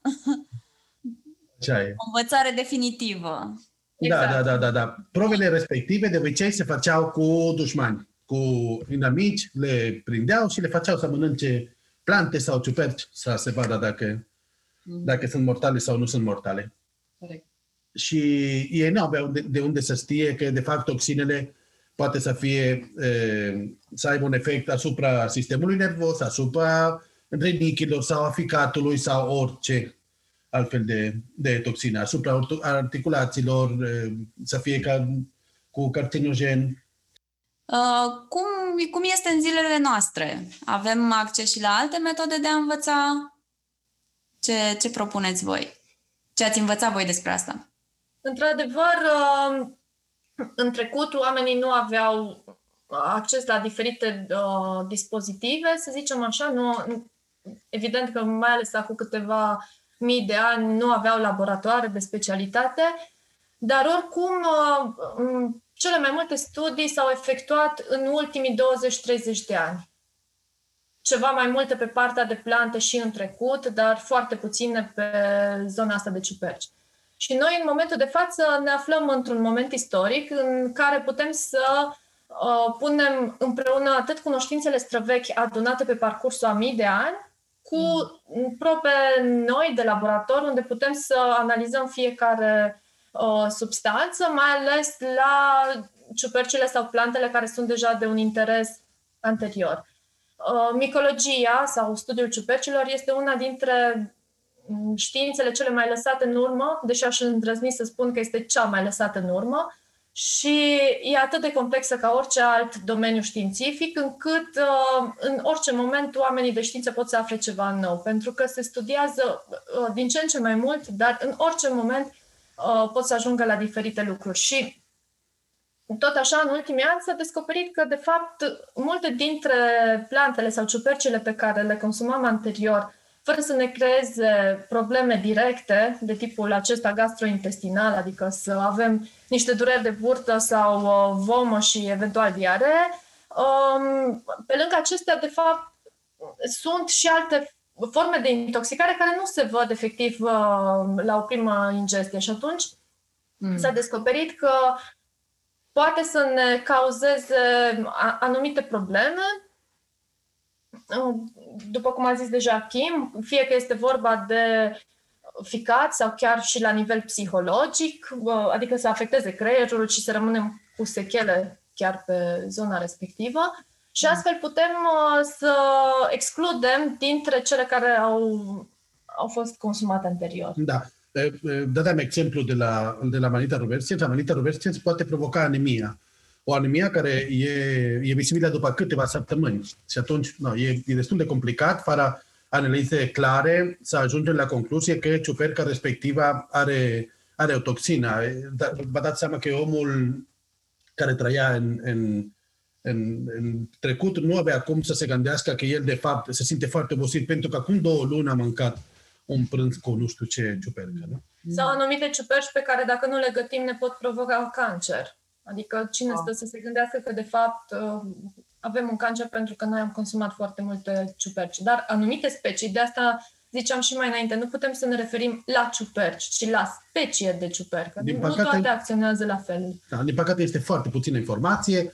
Ce e? O învățare definitivă. Da, Exact. da, da, da, da. Provele respective de obicei se făceau cu dușmani, cu inamici, le prindeau și le făceau să mănânce plante sau ciuperci să se vadă dacă, dacă sunt mortale sau nu sunt mortale. Corect. Și ei nu aveau de, de unde să știe că, de fapt, toxinele poate să fie, e, să aibă un efect asupra sistemului nervos, asupra renichilor sau a ficatului sau orice altfel de, de toxine, asupra orto- articulațiilor, e, să fie ca, cu carcinogen. Uh, cum, cum este în zilele noastre? Avem acces și la alte metode de a învăța? Ce, ce propuneți voi? Ce ați învățat voi despre asta? Într-adevăr, uh, în trecut oamenii nu aveau acces la diferite uh, dispozitive, să zicem așa, nu, evident că mai ales acum câteva mii de ani nu aveau laboratoare de specialitate, dar oricum uh, m, cele mai multe studii s-au efectuat în ultimii 20-30 de ani. Ceva mai multe pe partea de plante și în trecut, dar foarte puține pe zona asta de ciuperci. Și noi, în momentul de față, ne aflăm într-un moment istoric în care putem să uh, punem împreună atât cunoștințele străvechi adunate pe parcursul a mii de ani, cu probe noi de laborator, unde putem să analizăm fiecare uh, substanță, mai ales la ciupercile sau plantele care sunt deja de un interes anterior. Uh, micologia sau studiul ciupercilor este una dintre mm, științele cele mai lăsate în urmă, deși aș îndrăzni să spun că este cea mai lăsată în urmă, și e atât de complexă ca orice alt domeniu științific, încât uh, în orice moment oamenii de știință pot să afle ceva nou, pentru că se studiază uh, din ce în ce mai mult, dar în orice moment uh, pot să ajungă la diferite lucruri. Și tot așa, în ultimii ani s-a descoperit că, de fapt, multe dintre plantele sau ciupercile pe care le consumam anterior, fără să ne creeze probleme directe de tipul acesta gastrointestinal, adică să avem niște dureri de burtă sau uh, vomă și eventual diaree, um, pe lângă acestea, de fapt, sunt și alte forme de intoxicare care nu se văd efectiv uh, la o primă ingestie și atunci Mm. s-a descoperit că poate să ne cauzeze a- anumite probleme, Uh, după cum a zis deja Kim, fie că este vorba de ficat sau chiar și la nivel psihologic, uh, adică să afecteze creierul și să rămânem cu sechele chiar pe zona respectivă. Și astfel putem uh, să excludem dintre cele care au, au fost consumate anterior. Da. E, e, Dădeam exemplu de la, de la Manita rubertiens. Manita rubertiens poate provoca anemia. O anemia care e, e vizibilă după câteva săptămâni. Și atunci no, e, e destul de complicat, fără analize clare, să ajungem la concluzie că ciuperca respectivă are, are o toxină. E, da- Vă dați seama că omul care trăia în, în, în, în trecut nu avea cum să se gândească că el, de fapt, se simte foarte obosit pentru că acum două luni a mâncat un prânz cu nu știu ce ciupercă. Nu? Sau anumite ciuperci pe care dacă nu le gătim ne pot provoca cancer. Adică cine Ah. stă să se gândească că de fapt uh, avem un cancer pentru că noi am consumat foarte multe ciuperci. Dar anumite specii, de asta ziceam și mai înainte, nu putem să ne referim la ciuperci, ci la specie de ciupercă. Din nu păcate- toate acționează la fel. Da, din păcate este foarte puțină informație, eh,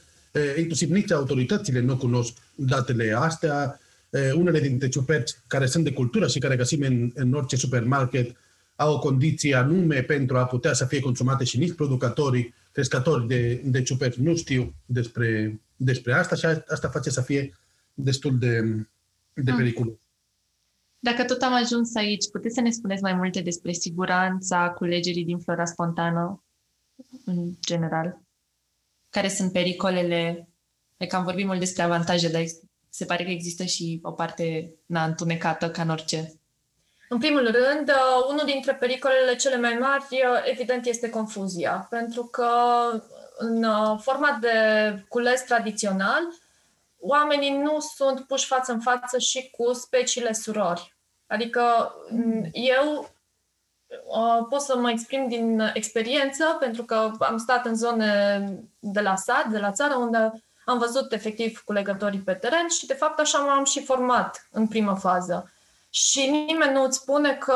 inclusiv nici autoritățile nu cunosc datele astea. Eh, Unele dintre ciuperci care sunt de cultură și care găsim în, în orice supermarket au o condiție anume pentru a putea să fie consumate și nici producătorii, crescători de, de ciuperci nu știu despre, despre asta și a- asta face să fie destul de, de Mm. periculos. Dacă tot am ajuns aici, puteți să ne spuneți mai multe despre siguranța culegerii din flora spontană, în general? Care sunt pericolele? E că am vorbit mult despre avantaje, dar ex- se pare că există și o parte na, întunecată, ca în orice. În primul rând, uh, unul dintre pericolele cele mai mari, uh, evident, este confuzia. Pentru că în uh, forma de cules tradițional, oamenii nu sunt puși față în față și cu speciile surori. Adică m, eu uh, pot să mă exprim din experiență, pentru că am stat în zone de la sat, de la țară, unde am văzut efectiv culegătorii pe teren și de fapt așa m-am și format în primă fază. Și nimeni nu îți spune că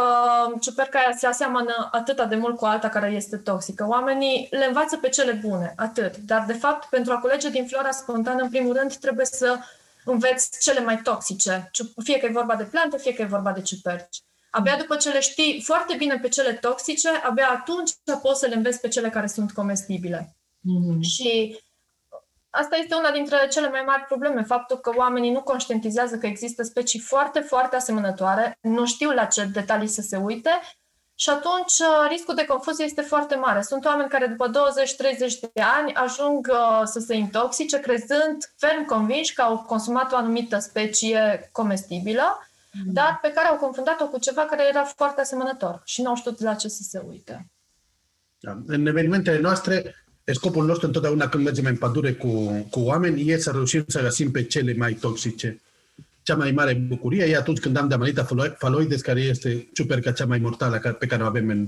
ciuperca aia se aseamănă atât de mult cu alta care este toxică. Oamenii le învață pe cele bune, atât. Dar, de fapt, pentru a culege din flora spontană, în primul rând, trebuie să înveți cele mai toxice. Ciu- Fie că e vorba de plante, fie că e vorba de ciuperci. Abia după ce le știi foarte bine pe cele toxice, abia atunci poți să le înveți pe cele care sunt comestibile. Mm-hmm. Și asta este una dintre cele mai mari probleme, faptul că oamenii nu conștientizează că există specii foarte, foarte asemănătoare, nu știu la ce detalii să se uite și atunci uh, riscul de confuzie este foarte mare. Sunt oameni care după 20-30 de ani ajung uh, să se intoxice, crezând ferm convinși că au consumat o anumită specie comestibilă, dar pe care au confruntat-o cu ceva care era foarte asemănător și nu au știut la ce să se uite. Da. În evenimentele noastre, scopul nostru întotdeauna când mergem în pădure cu, cu oameni e să reușim să găsim pe cele mai toxice. Cea mai mare bucurie e atunci când am Damanita faloides, care este ciuperca cea mai mortală ca- pe care o avem în,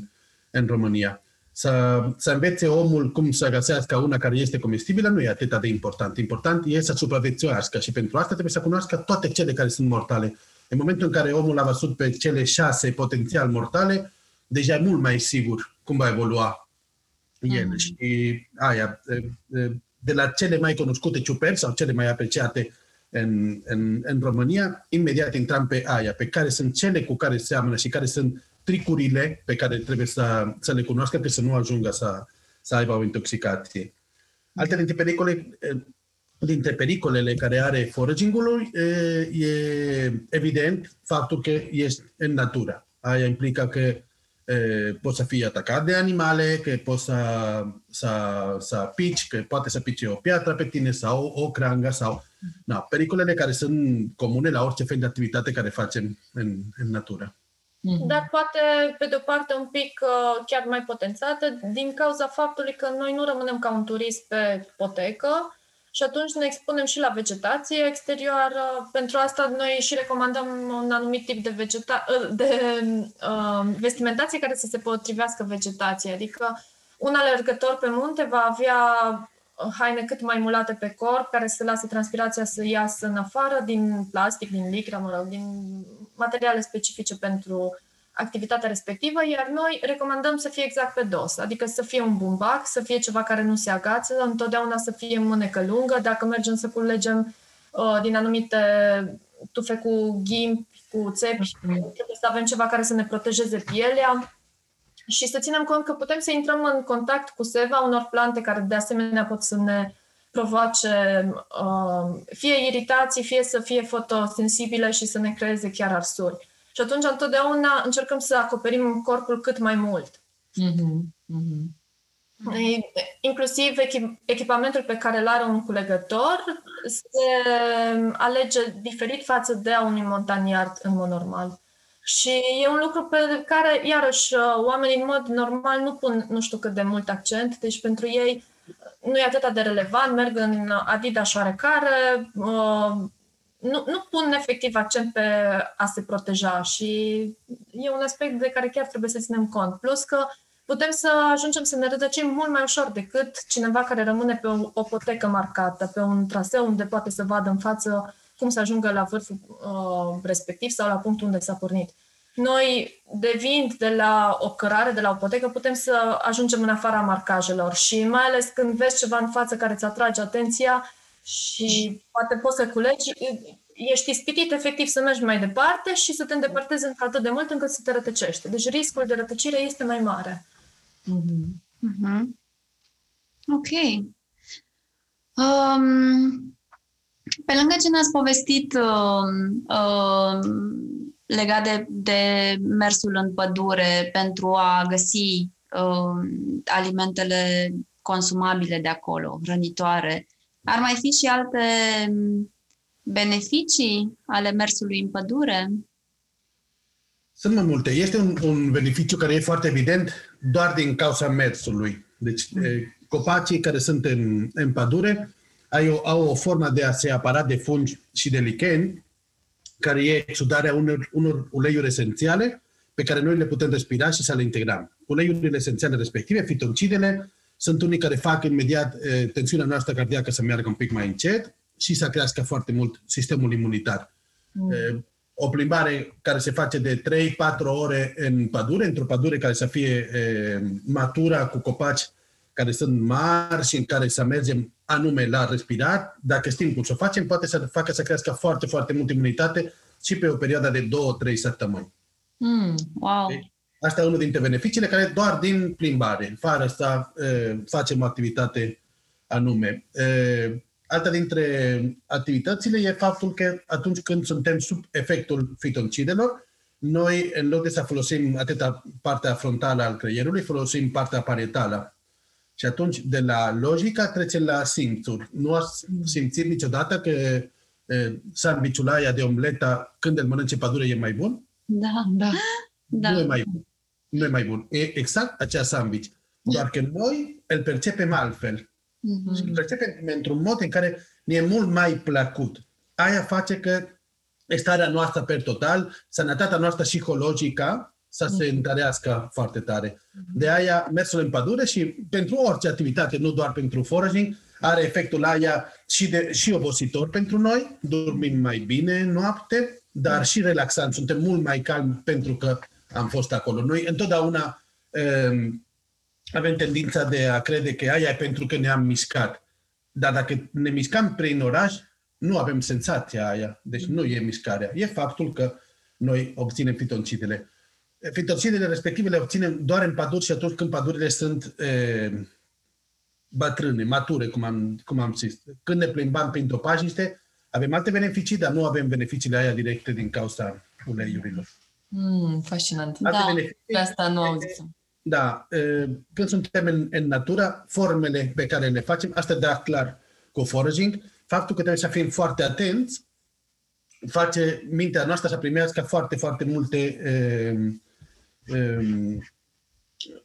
în România. Să, să învețe omul cum să găsească una care este comestibilă nu e atât de important. Important e să supraviețuiască și pentru asta trebuie să cunoască toate cele care sunt mortale. În momentul în care omul a văzut pe cele șase potențial mortale, deja e mult mai sigur cum va evolua el. Mhm. Și aia, e, e, de la cele mai cunoscute ciuperci sau cele mai apreciate în, în, în România, imediat intram pe aia, pe care sunt cele cu care seamănă și care sunt tricurile pe care trebuie să, să le cunoască, că să nu ajungă să, să aibă o intoxicație. Alte dintre pericole, e, dintre pericolele care are foragingul e, e evident faptul că ești în natură. Aia implică că e, poți să fii atacat de animale, că poți să, să, să pici, că poate să pice o piatră pe tine sau o crangă sau... Na, pericolele care sunt comune la orice fel de activitate care facem în, în natură. Mm-hmm. Dar poate, pe de-o parte, un pic uh, chiar mai potențată, din cauza faptului că noi nu rămânem ca un turist pe potecă și atunci ne expunem și la vegetație exterioară. Pentru asta noi și recomandăm un anumit tip de, vegeta- uh, de uh, vestimentație care să se potrivească vegetației. Adică un alergător pe munte va avea uh, haine cât mai mulate pe corp, care să lase transpirația să iasă în afară din plastic, din licra, mă rog, din materiale specifice pentru activitatea respectivă, iar noi recomandăm să fie exact pe dos, adică să fie un bumbac, să fie ceva care nu se agață, întotdeauna să fie mânecă lungă, dacă mergem să culegem uh, din anumite tufe cu ghimpi, cu țepi, trebuie să avem ceva care să ne protejeze pielea. Și să ținem cont că putem să intrăm în contact cu seva unor plante care de asemenea pot să ne provoace uh, fie iritații, fie să fie fotosensibile și să ne creeze chiar arsuri. Și atunci întotdeauna încercăm să acoperim corpul cât mai mult. Mm-hmm. Mm-hmm. E- Inclusiv echi- echipamentul pe care îl are un culegător se alege diferit față de a unui montaniar în mod normal. Și e un lucru pe care, iarăși, oamenii în mod normal nu pun nu știu cât de mult accent, deci pentru ei nu e atât de relevant, merg în Adidas oarecare, uh, nu, nu pun efectiv accent pe a se proteja și e un aspect de care chiar trebuie să ținem cont. Plus că putem să ajungem să ne rătăcim mult mai ușor decât cineva care rămâne pe o, o potecă marcată, pe un traseu unde poate să vadă în față cum să ajungă la vârful uh, respectiv sau la punctul unde s-a pornit. Noi, devind de la o cărare, de la o potecă, putem să ajungem în afara marcajelor și mai ales când vezi ceva în față care îți atrage atenția și poate poți să culegi, ești ispitit efectiv să mergi mai departe și să te îndepărtezi încă atât de mult încât să te rătăcești. Deci riscul de rătăcire este mai mare. Mm-hmm. Ok. Um, pe lângă ce ne-ați povestit uh, uh, legat de, de mersul în pădure pentru a găsi uh, alimentele consumabile de acolo, hrănitoare, ar mai fi și alte beneficii ale mersului în pădure? Sunt mai multe. Este un, un beneficiu care e foarte evident doar din cauza mersului. Deci, copacii care sunt în, în pădure au, au o formă de a se apara de fungi și de licheni, care e exudarea unor, unor uleiuri esențiale pe care noi le putem respira și să le integrăm. Uleiurile esențiale respective, fitoncidele, sunt unii care fac imediat e, tensiunea noastră cardiacă să meargă un pic mai încet și să crească foarte mult sistemul imunitar. Mm. E, o plimbare care se face de 3-4 ore în pădure, într-o pădure care să fie e, matură, cu copaci care sunt mari și în care să mergem anume la respirat, dacă știm cum să o facem, poate să facă să crească foarte, foarte mult imunitate și pe o perioadă de 2-3 săptămâni. Mm, wow! Deci, asta e unul dintre beneficiile care doar din plimbare, fără asta e, facem activitate anume. E, alta dintre activitățile e faptul că atunci când suntem sub efectul fitoncidelor, noi, în loc de să folosim atâta partea frontală al creierului, folosim partea parietală. Și atunci, de la logica, trecem la simțuri. Nu ați simțit niciodată că e, sandvițul aia de omleta, când îl mănânce pădure, e mai bun? Da, da. da. Nu e mai bun. Nu e mai bun. E exact acea sandwich. Doar că noi îl percepem altfel. Mm-hmm. Și îl percepem într-un mod în care ne e mult mai plăcut. Aia face că starea noastră per total, sănătatea noastră psihologică, să se întărească foarte tare. De aia, mersul în pădure și pentru orice activitate, nu doar pentru foraging, are efectul aia și, de, și obositor pentru noi, dormim mai bine noapte, dar și relaxant, suntem mult mai calmi pentru că am fost acolo. Noi întotdeauna um, avem tendința de a crede că aia e pentru că ne-am mișcat. Dar dacă ne mișcăm prin oraș, nu avem senzația aia. Deci nu e mișcarea. E faptul că noi obținem fitoncidele. Fitoncidele respective le obținem doar în păduri și atunci când pădurile sunt e, bătrâne, mature, cum am, cum am zis. Când ne plimbăm prin topajiște, avem alte beneficii, dar nu avem beneficiile aia directe din cauza uleiurilor. Mm, fascinant. Alte Da, beneficii, De asta nu auzit. da, e, când suntem în, în natură, formele pe care le facem, asta da clar cu foraging, faptul că trebuie să fim foarte atenți, face mintea noastră să primească foarte, foarte multe e, e,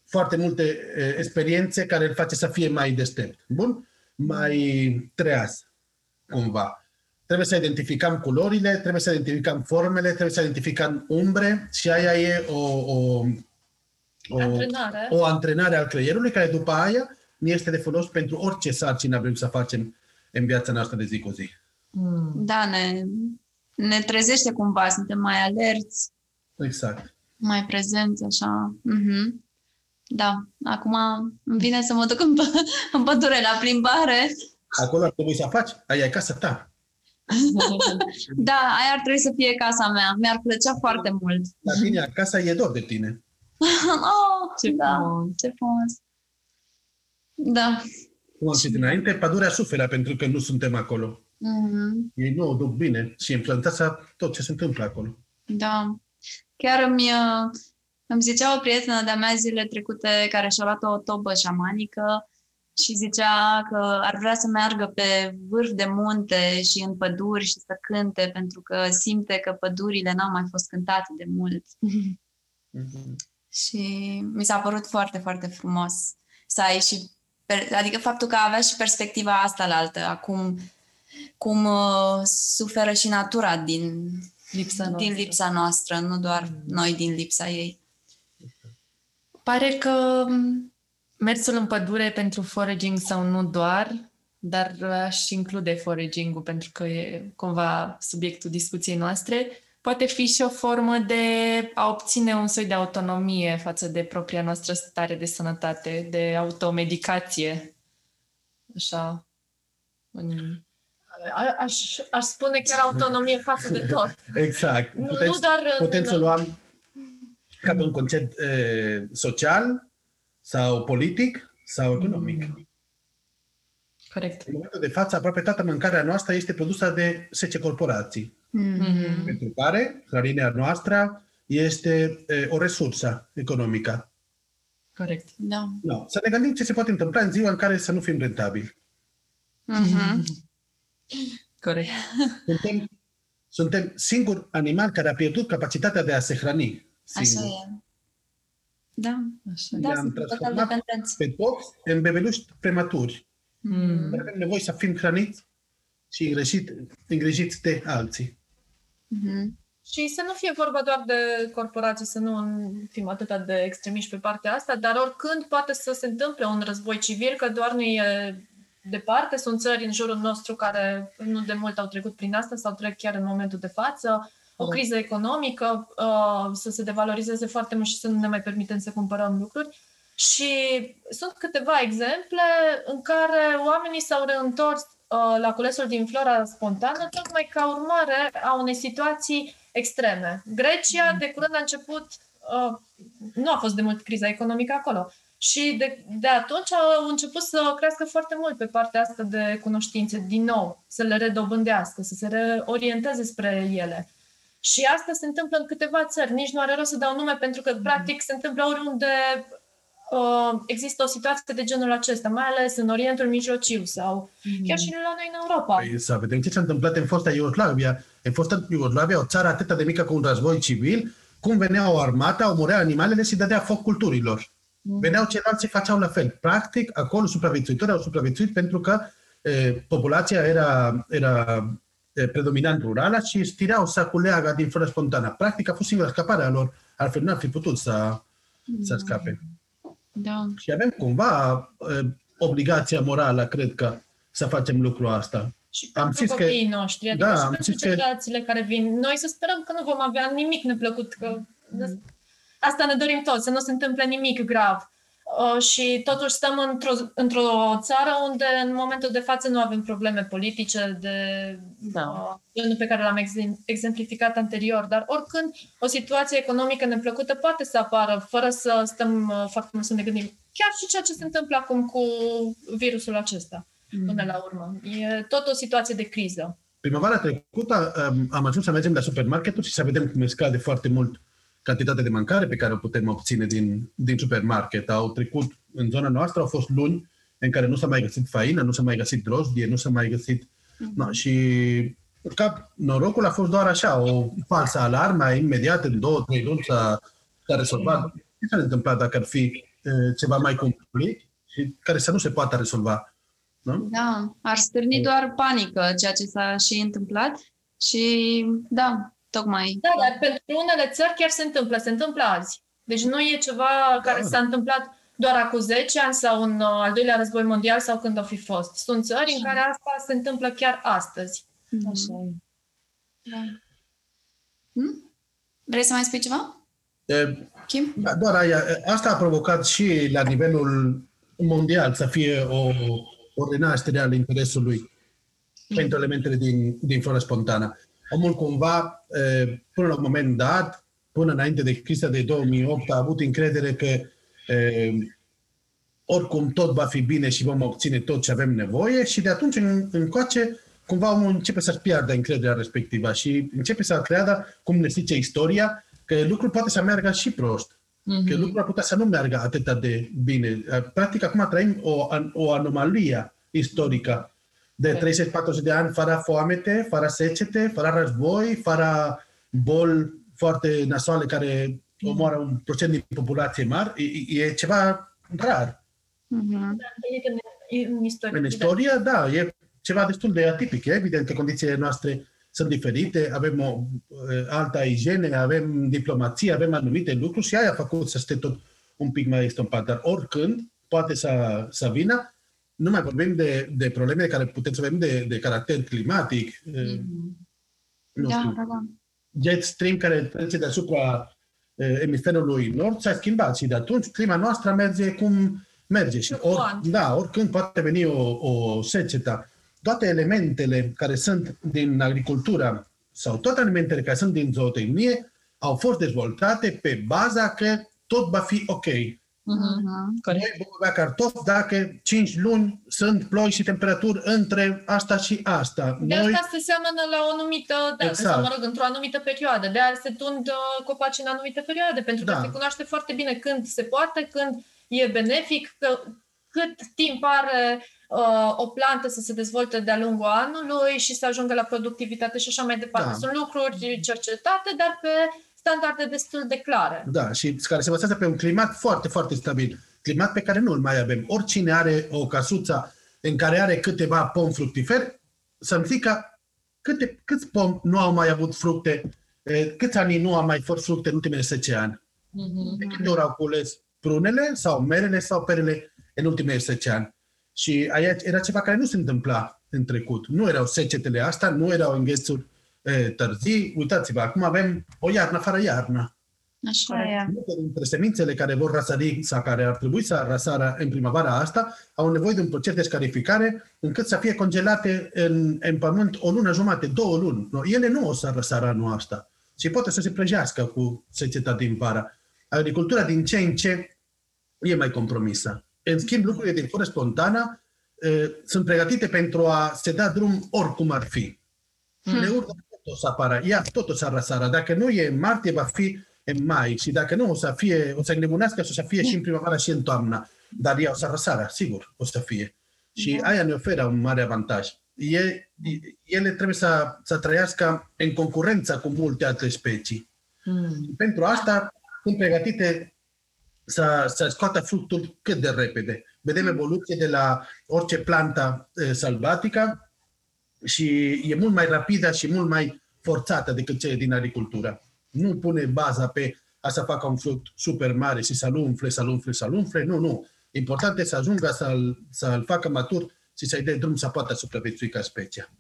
foarte multe e, experiențe care îl face să fie mai deștept. Bun? Mai treaz, cumva. Trebuie să identificăm culorile, trebuie să identificăm formele, trebuie să identificăm umbre și aia e o, o, o, Antrenare. o antrenare al creierului care după aia ne este de folos pentru orice sarcină vrem să facem în viața noastră de zi cu zi. Mm. Da, ne, ne trezește cumva, suntem mai alerți, Exact. mai prezenți, așa. Mhm. Da, acum îmi vine să mă duc în, pă- în pădure la plimbare. Acolo ar trebui să faci. Aia e casa ta. [LAUGHS] Da, aia ar trebui să fie casa mea. Mi-ar plăcea foarte mult. La tine acasă e dor de tine. [LAUGHS] Oh, Ce da, frumos. ce frumos. Da. Cum am zis înainte, pădurea suferă pentru că nu suntem acolo. Mhm. Ei nu o duc bine și influențează tot ce se întâmplă acolo. Da. Chiar îmi, uh, îmi zicea o prietenă de-a mea zile trecute care și-a luat o tobă șamanică și zicea că ar vrea să meargă pe vârf de munte și în păduri și să cânte pentru că simte că pădurile n-au mai fost cântate de mult. Și mi s-a părut foarte, foarte frumos să ai și Per- Adică faptul că avea și perspectiva asta la altă, acum cum uh, suferă și natura din, Lipsa noastră. din lipsa noastră, nu doar noi din lipsa ei. Pare că m, mersul în pădure pentru foraging sau nu doar, dar aș include foraging-ul pentru că e cumva subiectul discuției noastre, poate fi și o formă de a obține un soi de autonomie față de propria noastră stare de sănătate, de automedicație. Așa. În... A- Aș, aș spune chiar autonomie față de tot. [LAUGHS] Exact. Nu, Putem, nu doar în- putem să luăm ca pe un concept e, social sau politic sau economic. Corect. În momentul de față, aproape toată mâncarea noastră este produsă de 10 corporații, Mm-hmm. pentru care hrănirea noastră este e, o resursă economică. Corect. Da. No. Să ne gândim ce se poate întâmpla în ziua în care să nu fim rentabili. Mhm. [LAUGHS] Corect. Suntem, suntem singur animal care a pierdut capacitatea de a se hrăni Așa singur. e. Da, Așa. da, I-am sunt total transformat dependenți. Pe toți în bebeluși prematuri. Mm. Dar avem nevoie să fim hrăniți și îngrijit, îngrijiți de alții. Mhm. Și să nu fie vorba doar de corporații, să nu fim atât de extremiști pe partea asta, dar oricând poate să se întâmple un război civil, că doar nu e departe, sunt țări în jurul nostru care nu de mult au trecut prin asta sau trec chiar în momentul de față, o Da. criză economică, uh, să se devalorizeze foarte mult și să nu ne mai permitem să cumpărăm lucruri. Și sunt câteva exemple în care oamenii s-au reîntors uh, la culesul din flora spontană tocmai ca urmare a unei situații extreme. Grecia, de curând a început, uh, nu a fost de mult criza economică acolo, și de, de atunci au început să crească foarte mult pe partea asta de cunoștințe, din nou, să le redobândească, să se reorienteze spre ele. Și asta se întâmplă în câteva țări. Nici nu are rost să dau nume, pentru că, practic, se întâmplă oriunde uh, există o situație de genul acesta, mai ales în Orientul Mijlociu sau chiar și la noi în Europa. Păi să vedem ce s-a întâmplat în fosta Iugoslavia. În fosta Iugoslavia, o țară atât de mică cu un război civil, cum venea o armată, omorea animalele și dădea foc culturilor. Veneau ceilalți și făceau la fel. Practic, acolo supraviețuitorii au supraviețuit pentru că e, populația era, era e, predominant rurală și stireau să culeagă din flora spontană. Practic, a fost singura scapare a lor. Altfel n-ar fi putut să, să scape. Da. Și avem cumva e, obligația morală, cred că, să facem lucrul asta. Și Am pentru zis că- copiii noștri, adică da, și am pentru zis că- generațiile care vin. Noi să sperăm că nu vom avea nimic neplăcut, că asta ne dorim toți, să nu se întâmple nimic grav. Uh, și totuși stăm într-o, într-o țară unde în momentul de față nu avem probleme politice de Da. uh, genul pe care l-am ex- exemplificat anterior, dar oricând o situație economică neplăcută poate să apară fără să stăm uh, foarte mult să ne gândim. Chiar și ceea ce se întâmplă acum cu virusul acesta, până la urmă. E tot o situație de criză. Primăvara trecută um, am ajuns să mergem la supermarketuri și să vedem cum scade foarte mult cantitatea de mâncare pe care o putem obține din, din supermarket. Au trecut în zona noastră, au fost luni în care nu s-a mai găsit faină, nu s-a mai găsit drojdie, nu s-a mai găsit... No, și ca norocul a fost doar așa, o falsă alarmă, imediat în două, trei luni s-a, s-a rezolvat. Ce s-ar întâmpla dacă ar fi uh, ceva mai complicat și care să nu se poată rezolva? Nu? Da, ar stârni doar panică, ceea ce s-a și întâmplat. Și da, tocmai. Da, dar pentru unele țări chiar se întâmplă, se întâmplă azi. Deci nu e ceva care Da. s-a întâmplat doar acum 10 ani sau în uh, al doilea război mondial sau când a fi fost. Sunt țări în care asta se întâmplă chiar astăzi. Așa e. Da. Hm? Vrei să mai spui ceva, E, Kim? Da, doar aia, asta a provocat și la nivelul mondial să fie o, o renaștere al interesului pentru elementele din, din flora spontană. Omul cumva, e, până la un moment dat, până înainte de criza de 2008, a avut încredere că e, oricum tot va fi bine și vom obține tot ce avem nevoie și de atunci în, încoace cumva omul începe să-și piardă încrederea respectivă și începe să creadă, cum ne zice istoria, că lucrul poate să meargă și prost. Mhm. Că lucrul ar putea să nu meargă atât de bine. Practic, acum trăim o, o anomalie istorică de 30-40 de ani fără foamete, fără secete, fără război, fără boli foarte nasoale care omoară un procent din populație mare. E, e ceva rar. Mhm. În, în istorie. În istorie, da, e ceva destul de atipic. E evident că condițiile noastre sunt diferite, avem o uh, alta igiene, avem diplomație, avem anumite lucruri și aia a făcut să stea tot un pic mai estompat. Dar oricând poate să, să vină, nu mai vorbim de, de probleme care putem să avem de, de caracter climatic, uh, nu Da, știu, da, da. jet stream care trece deasupra uh, emisferului nord s-a schimbat și de atunci clima noastră merge cum merge și or, Fluctuant. da, oricând poate veni o, o secetă. Toate elementele care sunt din agricultura sau toate elementele care sunt din zootehnie au fost dezvoltate pe baza că tot va fi ok. Mhm. Corect. Noi vom avea cartofi dacă 5 luni sunt ploi și temperaturi între asta și asta. De Noi, asta se seamănă la o anumită dată, Exact. sau mă rog, într-o anumită perioadă. De aia se tund uh, copaci în anumite perioade, pentru că Da. se cunoaște foarte bine când se poate, când e benefic, că, cât timp are uh, o plantă să se dezvolte de-a lungul anului și să ajungă la productivitate și așa mai departe. Da. Sunt lucruri cercetate, dar pe standarde destul de clare. Da, și care se bazează pe un climat foarte, foarte stabil. Climat pe care nu îl mai avem. Oricine are o casuță în care are câteva pom fructiferi, să-mi zică câte, câți pom nu au mai avut fructe, eh, câți ani nu au mai fost fructe în ultimele 10 ani. De câte ori au cules prunele sau merele sau perele în ultimele 10 ani. Și aia era ceva care nu se întâmpla în trecut. Nu erau secetele astea, nu erau înghețuri eh, târzii. Uitați-vă, acum avem o iarnă fără iarnă. Așa e. Multe dintre semințele care vor răsări sau care ar trebui să răsară în primăvara asta au nevoie de un proces de scarificare încât să fie congelate în, în pământ o lună jumate, două luni. No, Ele nu o să răsară anul asta și poate să se prăjească cu seceta din vara. Agricultura din ce în ce e mai compromisă. În schimb, lucrurile din foră spontană eh, sunt pregătite pentru a se da drum oricum ar fi. Hmm. Leurda tot o să apară, ea tot o să răsară. Dacă nu e în martie, va fi în mai și dacă nu, o să fie, o să nebunească și o să fie și în primăvară și în toamnă. Dar ea o să răsară, sigur, o să fie. Și aia ne oferă un mare avantaj. E, ele trebuie să, să trăiască în concurență cu multe alte specii. Mm. Pentru asta sunt pregătite să, să scoată fructul cât de repede. Vedem evoluție de la orice plantă e, sălbatică și e mult mai rapidă și mult mai forțată decât cele din agricultură. Nu pune baza pe a să facă un fruct super mare și să-l umfle, să-l umfle, să-l umfle. Nu, nu. Important e să ajungă să-l, să-l facă matur și să-i dea drum să poată supraviețui ca specie.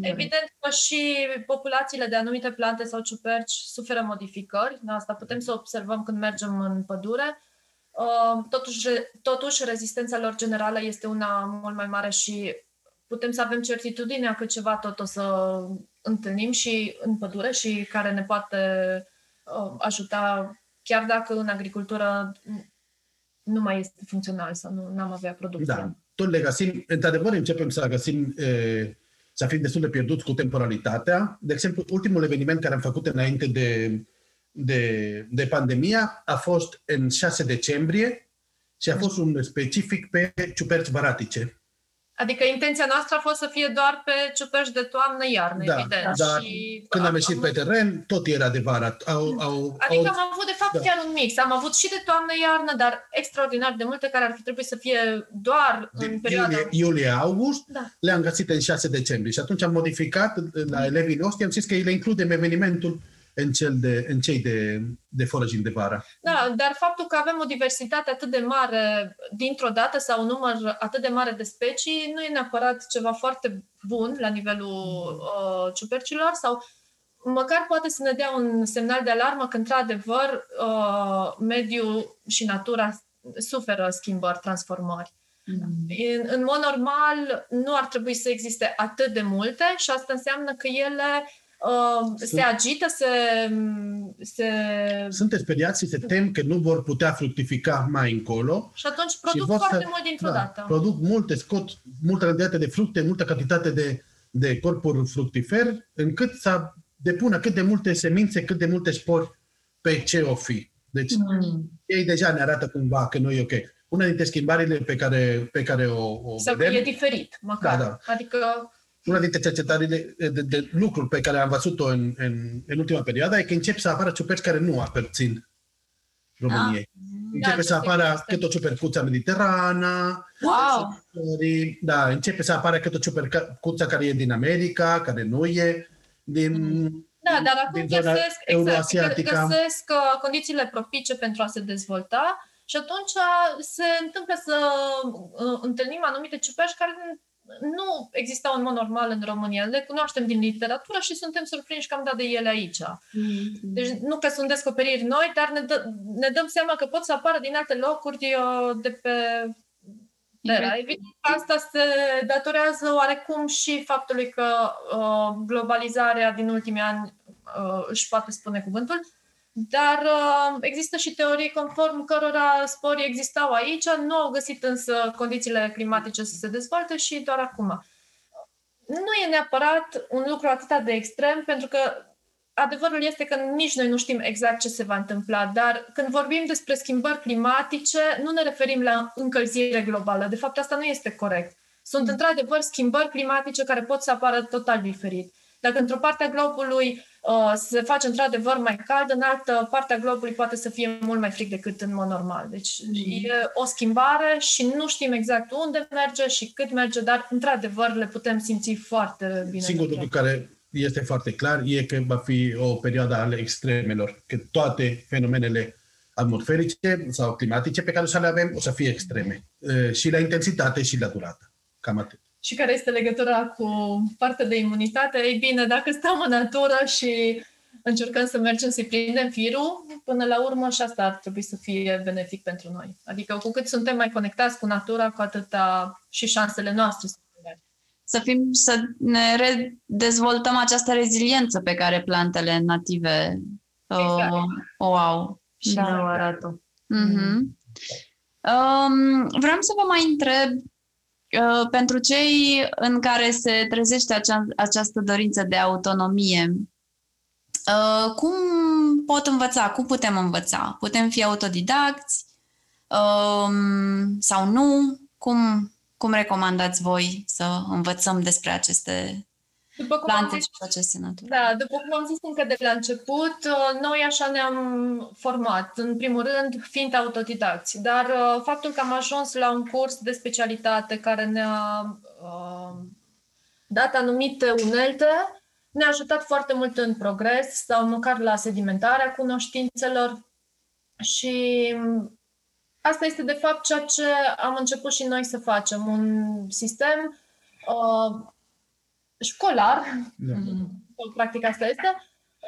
Evident că și populațiile de anumite plante sau ciuperci suferă modificări. Da, asta putem să observăm când mergem în pădure. Uh, Totuși, re- totuși, rezistența lor generală este una mult mai mare și putem să avem certitudinea că ceva tot o să întâlnim și în pădure și care ne poate uh, ajuta, chiar dacă în agricultură nu mai este funcțional sau nu am avea producție. Da, tot le găsim, într-adevăr începem să găsim, e, să fim destul de pierduți cu temporalitatea. De exemplu, ultimul eveniment care am făcut înainte de, de, de pandemia a fost în 6 decembrie și a fost un specific pe ciuperci varatice. Adică intenția noastră a fost să fie doar pe ciuperci de toamnă-iarnă, Da, evident. dar și Când am ieșit pe teren, tot era de vară. Au, au, Adică au, am avut, de fapt, Da. chiar un mix. Am avut și de toamnă-iarnă, dar extraordinar de multe care ar fi trebuit să fie doar în din perioada... iulie, iulie, august, Da. le-am găsit în 6 decembrie. Și atunci am modificat la elevii noștri, am zis că le includem evenimentul în, cel de, în cei de, de foraging de vară. Da, dar faptul că avem o diversitate atât de mare dintr-o dată sau un număr atât de mare de specii nu e neapărat ceva foarte bun la nivelul uh, ciupercilor sau măcar poate să ne dea un semnal de alarmă că, într-adevăr, uh, mediul și natura suferă schimbări, transformări. În, în mod normal, nu ar trebui să existe atât de multe și asta înseamnă că ele uh, se agită, se, se Sunt speriați și se tem că nu vor putea fructifica mai încolo. Și atunci și produc vor foarte să- mult dintr-o da, dată. Produc multe, scot multă cantitate de fructe, multă cantitate de, de corpuri fructifer, încât să depună cât de multe semințe, cât de multe spori pe ce o fi. Deci Mm. ei deja ne arată cumva că nu e ok. Una dintre schimbările pe care, pe care o, o Sau că vedem, e diferit, măcar. Da, da. Adică, una dintre cercetările de, de lucruri pe care am văzut-o în, în, în ultima perioadă e că încep să apară ciuperci care nu aparțin României. Începe Da, să știu apară că câte o ciupercuță mediterana, Wow! da, începe să apară câte o ciupercuță care e din America, care nu e din... Da, dar acum din zona găsesc, exact, euroasiatică. găsesc uh, condițiile propice pentru a se dezvolta și atunci se întâmplă să uh, întâlnim anumite ciuperci care nu existau în mod normal în România. Le cunoaștem din literatură și suntem surprinși că am dat de ele aici. Deci nu că sunt descoperiri noi, dar ne, dă, ne dăm seama că pot să apară din alte locuri uh, de pe Terra. Evident că asta se datorează oarecum și faptului că uh, globalizarea din ultimii ani uh, își poate spune cuvântul, dar uh, există și teorii conform cărora sporii existau aici, nu au găsit însă condițiile climatice să se dezvolte și doar acum. Nu e neapărat un lucru atât de extrem, pentru că adevărul este că nici noi nu știm exact ce se va întâmpla, dar când vorbim despre schimbări climatice, nu ne referim la încălzire globală. De fapt, asta nu este corect. Sunt într-adevăr schimbări climatice care pot să apară total diferit. Dacă într-o parte a globului uh, se face într-adevăr mai cald, în altă parte a globului poate să fie mult mai frig decât în mod normal. Deci mm. e o schimbare și nu știm exact unde merge și cât merge, dar într-adevăr le putem simți foarte bine. Singurul lucru care este foarte clar e că va fi o perioadă ale extremelor, că toate fenomenele atmosferice sau climatice pe care o să le avem o să fie extreme. Uh, Și la intensitate și la durată. Cam atât. Și care este legătura cu partea de imunitate? Ei bine, dacă stăm în natură și încercăm să mergem să-i prindem firul, până la urmă și asta ar trebui să fie benefic pentru noi. Adică cu cât suntem mai conectați cu natura, cu atâta și șansele noastre sunt mai mari. Să fim, să ne redezvoltăm această reziliență pe care plantele native Exact. o, o au. Și Da. ne arată. Mhm. Um, vreau să vă mai întreb, uh, pentru cei în care se trezește acea, această dorință de autonomie, uh, cum pot învăța? Cum putem învăța? Putem fi autodidacți um, sau nu? Cum, cum recomandați voi să învățăm despre aceste După cum am plante zis și procese naturale? Da, după cum am zis încă de la început, uh, noi așa ne-am format. În primul rând, fiind autodidacți. Dar uh, faptul că am ajuns la un curs de specialitate care ne-a uh, dat anumite unelte, ne-a ajutat foarte mult în progres sau măcar la sedimentarea cunoștințelor și asta este de fapt ceea ce am început și noi să facem. Un sistem uh, școlar, Da. practic asta este,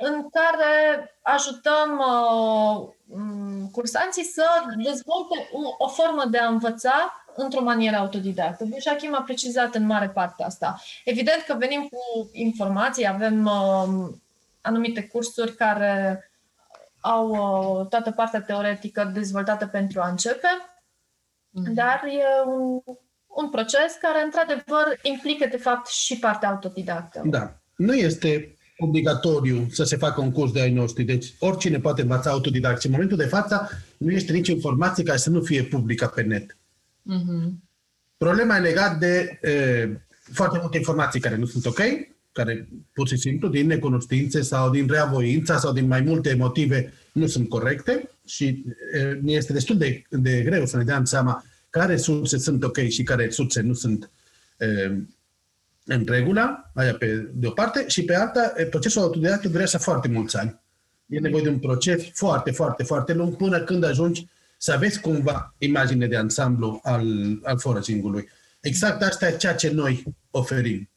în care ajutăm uh, m, cursanții să dezvolte o, o formă de a învăța într-o manieră autodidactă. Deci Achim a precizat în mare parte asta. Evident că venim cu informații, avem uh, anumite cursuri care au uh, toată partea teoretică dezvoltată pentru a începe, dar e un, un proces care, într-adevăr, implică, de fapt, și partea autodidactă. Da. Nu este obligatoriu să se facă un curs de ai noștri. Deci oricine poate învăța autodidact. Și în momentul de față nu este nicio informație care să nu fie publică pe net. Mhm. Problema e legat de e, foarte multe informații care nu sunt ok, care pur și simplu din necunoștințe sau din reavoința sau din mai multe motive nu sunt corecte și e, ne este destul de, de greu să ne dăm seama care surse sunt ok și care surse nu sunt e, în regulă, aia pe de o parte, și pe alta, e, procesul autodidact durează foarte mulți ani. E nevoie de un proces foarte, foarte, foarte lung până când ajungi să aveți cumva imagine de ansamblu al, al foraging-ului. Exact asta e ceea ce noi oferim.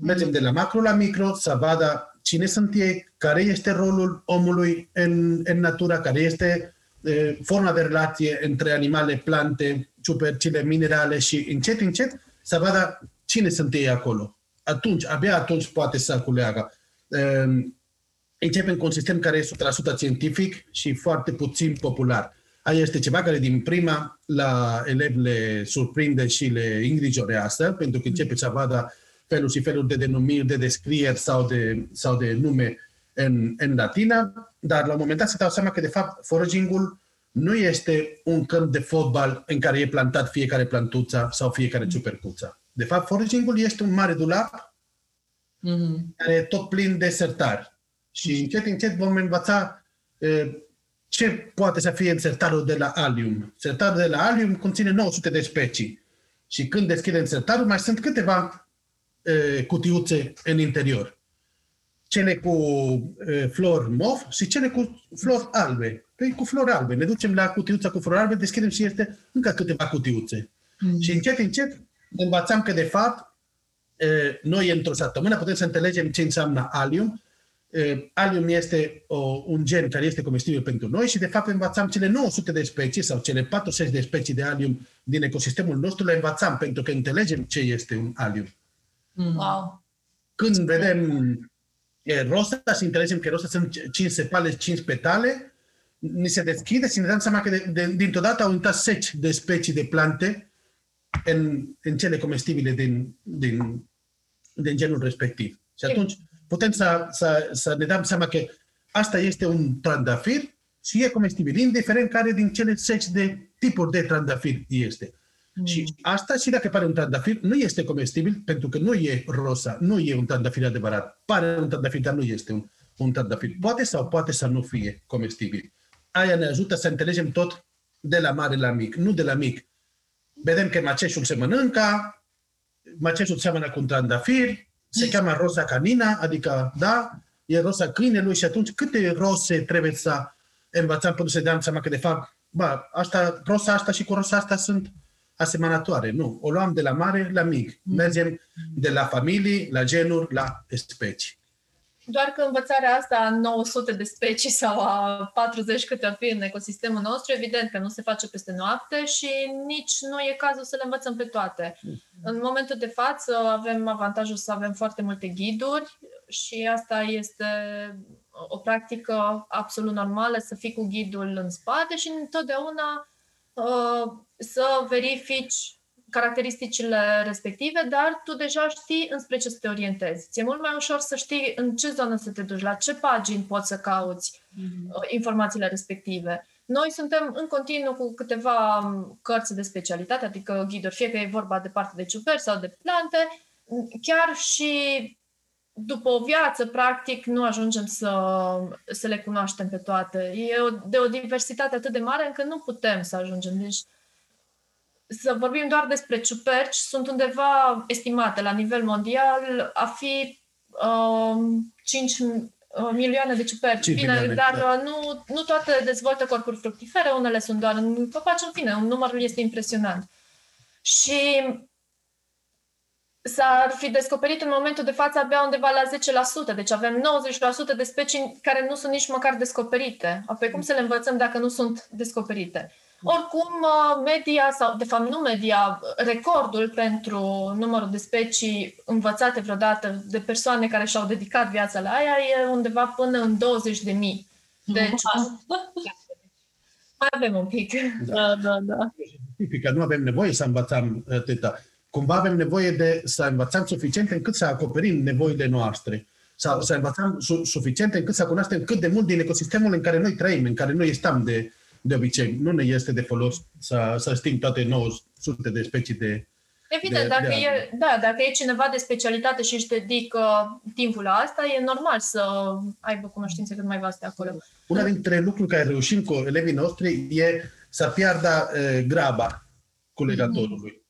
Mergem de la macro la micro să vadă cine sunt ei, care este rolul omului în, în natura, care este e, forma de relație între animale, plante, ciupercile, minerale și încet, încet să vadă cine sunt ei acolo. Atunci, abia atunci poate să culeagă. E, începem cu un sistem care e 100% științific și foarte puțin popular. Aia este ceva care din prima la elevi le surprinde și le îngrijorează, pentru că începe să vadă feluri și feluri de denumiri, de descrieri sau de, sau de nume în, în latină, dar la un moment dat se dau seama că, de fapt, foraging-ul nu este un câmp de fotbal în care e plantat fiecare plantuță sau fiecare ciupercuță. De fapt, foraging-ul este un mare dulap Mhm. care e tot plin de sertari. Și încet, încet vom învăța e, ce poate să fie în sertarul de la Alium. Sertarul de la Alium conține 900 de specii. Și când deschidem sertarul, mai sunt câteva e, cutiuțe în interior. Cele cu e, flori mov și cele cu flori albe. Păi cu flori albe. Ne ducem la cutiuța cu flori albe, deschidem și este încă câteva cutiuțe. Mm. Și încet, încet învățăm că, de fapt, e, noi într-o săptămână putem să înțelegem ce înseamnă alium. E, alium este o, un gen care este comestibil pentru noi și, de fapt, învățăm cele 900 de specii sau cele 40 de specii de alium din ecosistemul nostru, le învățăm pentru că înțelegem ce este un alium. Wow! Când vedem e, rosa și înțelegem că rosa sunt 5 sepale, 5 petale, ni se deschide și ne dăm seama că de, de, dintr-o dată au intrat seci de specii de plante în, în cele comestibile din, din, din genul respectiv. Și atunci putem să, să, să ne dăm seama că asta este un trandafir și e comestibil, indiferent care din cele seci de tipuri de trandafir este. Mm. Și asta și dacă pare un trandafir, nu este comestibil pentru că nu e rosa, nu e un trandafir adevărat. Pare un trandafir, dar nu este un, un trandafir. Poate sau poate să nu fie comestibil. Aia ne ajută să înțelegem tot de la mare la mic, nu de la mic. Vedem că maceșul se mănâncă, maceșul seamănă cu un trandafir, se cheamă rosa canina, adică, da, e rosa câinelui și atunci câte rose trebuie să învățăm până să dăm seama că, de fapt, bă, asta, rosa asta și cu rosa asta sunt asemănătoare. Nu, o luam de la mare la mic. Mergem de la familii, la genuri, la specii. Doar că învățarea asta a 900 de specii sau a 40 câte ar fi în ecosistemul nostru, evident că nu se face peste noapte și nici nu e cazul să le învățăm pe toate. În momentul de față avem avantajul să avem foarte multe ghiduri și asta este o practică absolut normală, să fii cu ghidul în spate și întotdeauna uh, să verifici caracteristicile respective, dar tu deja știi înspre ce să te orientezi. Ți-e mult mai ușor să știi în ce zonă să te duci, la ce pagini poți să cauți mm-hmm. informațiile respective. Noi suntem în continuu cu câteva cărți de specialitate, adică ghiduri, fie că e vorba de parte de ciuperci sau de plante, chiar și după o viață, practic, nu ajungem să, să le cunoaștem pe toate. E o, de o diversitate atât de mare încât nu putem să ajungem. Deci, să vorbim doar despre ciuperci, sunt undeva estimate la nivel mondial a fi um, 5 uh, milioane de ciuperci. 5 Bine, milioane, dar da. uh, nu, nu toate dezvoltă corpuri fructifere, unele sunt doar în copaci, în fine, numărul este impresionant. Și s-ar fi descoperit în momentul de față abia undeva la 10%, deci avem 90% de specii care nu sunt nici măcar descoperite. Apoi cum să le învățăm dacă nu sunt descoperite? Oricum, uh, media, sau de fapt nu media, recordul pentru numărul de specii învățate vreodată de persoane care și-au dedicat viața la aia e undeva până în 20 de mii. Deci, mai avem un pic. Da, da, da. Tipică, nu avem nevoie să învățăm atâta. Cumva avem nevoie de să învățăm suficient încât să acoperim nevoile noastre. Sau să învățăm su- suficient încât să cunoaștem cât de mult din ecosistemul în care noi trăim, în care noi stăm de, de obicei. Nu ne este de folos să, să știm toate 900 de specii de... Evident, de- dacă, de e, da, dacă e cineva de specialitate și își dedică timpul la asta, e normal să aibă cunoștințe cât mai vaste acolo. Una dintre lucruri care reușim cu elevii noștri e să piardă uh, graba culegatorului.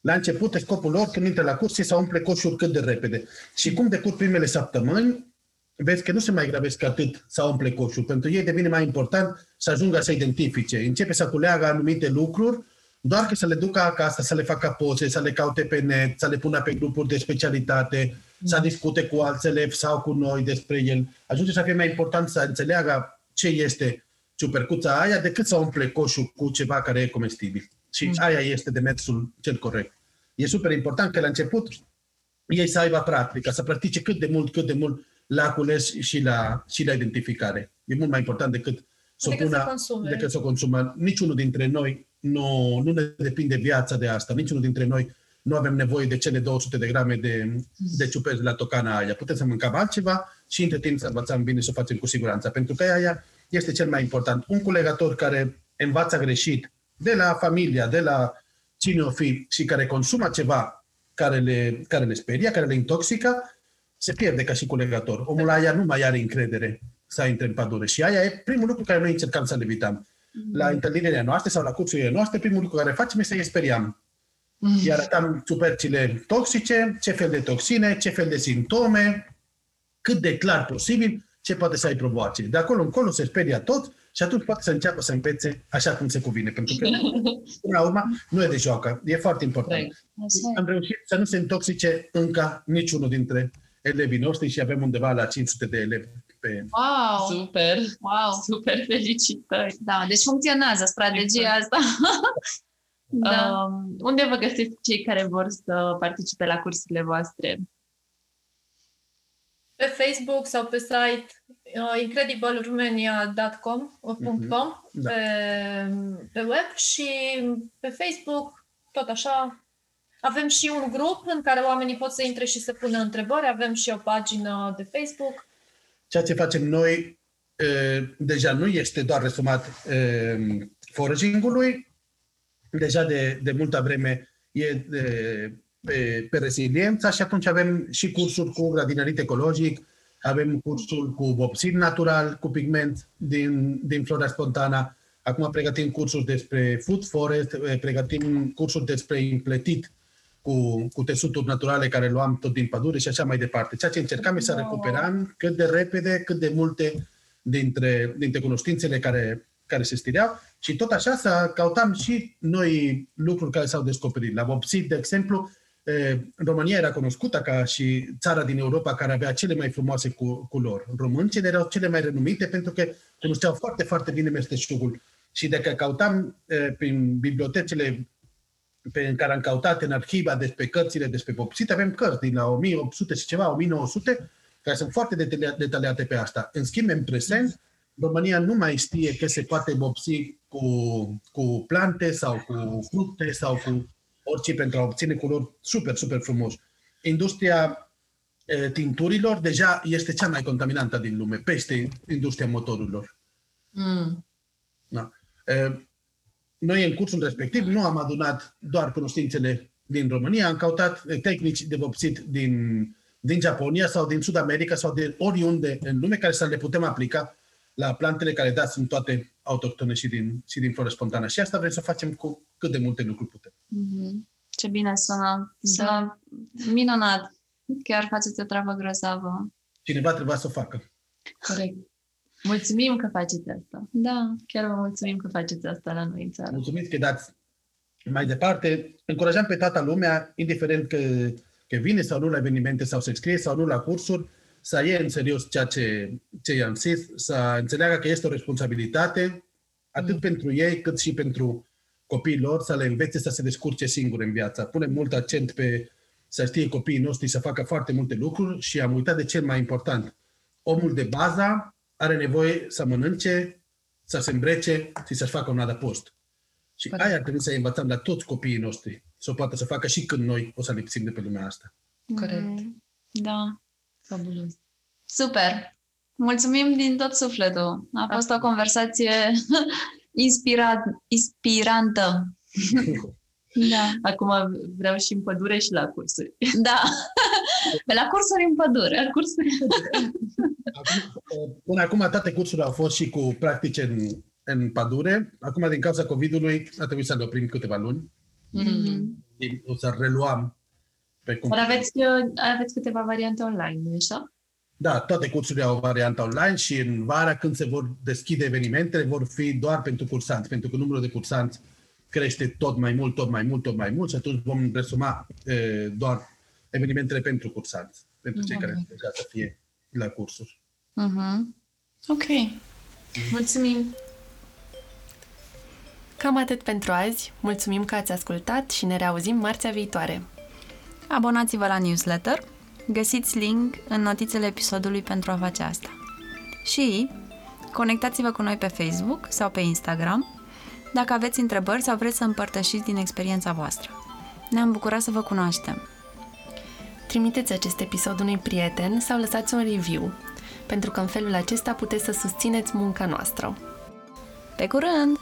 La început, scopul lor, când intră la curs, e să umple coșul cât de repede. Și cum decurg primele săptămâni, vezi că nu se mai grăbesc atât să umple coșul. Pentru ei devine mai important să ajungă să identifice. Începe să culeagă anumite lucruri, doar că să le ducă acasă, să le facă poze, să le caute pe net, să le pună pe grupuri de specialitate, să discute cu alți elevi sau cu noi despre el. Ajunge să fie mai important să înțeleagă ce este ciupercuța aia decât să umple coșul cu ceva care e comestibil. Și aia este demersul cel corect. E super important că la început ei să aibă practică, să practice cât de mult, cât de mult la cules și la, și la identificare. E mult mai important decât să o Decât să pună, consume. decât să o consumă. Niciunul dintre noi nu, nu ne depinde viața de asta. Niciunul dintre noi nu avem nevoie de cele 200 de grame de, de ciuperci de la tocana aia. Putem să mâncăm altceva și între timp să învățăm bine să o facem cu siguranță. Pentru că aia este cel mai important. Un culegător care învață greșit de la familia, de la cine o fi și care consumă ceva care le, care le speria, care le intoxică, se pierde ca și culegător. Omul aia nu mai are încredere să intre în pădure. Și aia e primul lucru care noi încercam să-l evităm. La întâlnirile noastre sau la cursurile noastre, primul lucru care facem este să-i speriam. Îi arătam ciupercile toxice, ce fel de toxine, ce fel de simptome, cât de clar posibil ce poate să ai provoace. De acolo încolo se speria tot și atunci poate să înceapă să învețe așa cum se cuvine. Pentru că, [LAUGHS] până la urmă, nu e de joacă. E foarte important. Așa e. Am reușit să nu se intoxice încă niciunul dintre elevii noștri și avem undeva la 500 de elevi pe... Wow! Super! Wow! Super felicitări! Da, deci funcționează strategia asta. [LAUGHS] da. Um, unde vă găsiți cei care vor să participe la cursurile voastre? Pe Facebook sau pe site uh, incredible-romania.com uh, Mhm. .com, Da. pe, pe web și pe Facebook, tot așa. Avem și un grup în care oamenii pot să intre și să pună întrebări. Avem și o pagină de Facebook. Ceea ce facem noi e, deja nu este doar resumat e, foraging-ului, deja de, de multă vreme e de, pe, pe reziliența și atunci avem și cursuri cu grădinărit ecologic, avem cursul cu vopsit natural, cu pigment din, din flora spontană, acum pregătim cursuri despre food forest, e, pregătim cursuri despre împletit cu, cu tesuturi naturale care luam tot din pădure și așa mai departe. Ceea ce încercam e să recuperăm cât de repede, cât de multe dintre, dintre cunoștințele care, care se stireau și tot așa să căutam și noi lucruri care s-au descoperit. La vopsit, de exemplu, eh, România era cunoscută ca și țara din Europa care avea cele mai frumoase cu, culori. Româncele erau cele mai renumite pentru că cunoșteau foarte, foarte bine mesteșugul. Și dacă căutam eh, prin bibliotecile pe în care am căutat în arhiva despre cărțile despre vopsit, avem cărți din la 1800 și ceva, 1900, care sunt foarte detalia- detaliate pe asta. În schimb, în prezent, România nu mai știe că se poate vopsi cu, cu plante sau cu fructe sau cu orice pentru a obține culori super, super frumos. Industria eh, tinturilor deja este cea mai contaminantă din lume, peste industria motorurilor. Mm. Da. Eh, Noi, în cursul respectiv, nu am adunat doar cunoștințele din România, am căutat eh, tehnici de vopsit din, din Japonia sau din Sud America sau de oriunde în lume care să le putem aplica la plantele care, da, sunt toate autohtone și din, și din floră spontană. Și asta vrem să facem cu cât de multe lucruri putem. Mhm. Ce bine sună. Sună minunat. Chiar faceți o treabă grozavă. Cineva trebuia să o facă. Corect. Mulțumim că faceți asta. Da. Chiar vă mulțumim că faceți asta la noi în țară. Mulțumit că dați mai departe. Încurajăm pe toată lumea, indiferent că, că vine sau nu la evenimente sau se scrie sau nu la cursuri, să ia în serios ceea ce, ce i-am zis, să înțeleagă că este o responsabilitate atât Mm. pentru ei cât și pentru copiii lor, să le învețe să se descurce singuri în viață. Punem mult accent pe să știe copiii noștri să facă foarte multe lucruri și am uitat de cel mai important. Omul de bază are nevoie să mănânce, să se îmbrece și să-și facă un adăpost. Și Corect. aia ar trebui să învățăm la toți copiii noștri, să o poată să facă și când noi o să lipsim de pe lumea asta. Corect. Mhm. Da. Fabulos. Super! Mulțumim din tot sufletul. A fost o conversație [LAUGHS] inspirat, inspirantă. [LAUGHS] Da. [LAUGHS] Acum vreau și în pădure și la cursuri. Da. Pe [LAUGHS] la cursuri în pădure. La cursuri în pădure. Acum, până acum toate cursurile au fost și cu practice în, în pădure. Acum, din cauza COVID-ului, a trebuit să le oprim câteva luni. Mhm. O să reluăm pe cum... Dar aveți, uh, aveți câteva variante online, nu așa? Da, toate cursurile au o variantă online și în vara, când se vor deschide evenimentele, vor fi doar pentru cursanți, pentru că numărul de cursanți crește tot mai mult, tot mai mult, tot mai mult și atunci vom resuma e, doar evenimentele pentru cursanți, pentru cei care Mhm. deja să fie la cursuri. Mhm. Ok. Mulțumim! Cam atât pentru azi. Mulțumim că ați ascultat și ne reauzim marțea viitoare. Abonați-vă la newsletter, găsiți link în notițele episodului pentru a face asta. Și conectați-vă cu noi pe Facebook sau pe Instagram dacă aveți întrebări sau vreți să împărtășiți din experiența voastră. Ne-am bucurat să vă cunoaștem. Trimiteți acest episod unui prieten sau lăsați un review, pentru că în felul acesta puteți să susțineți munca noastră. Pe curând!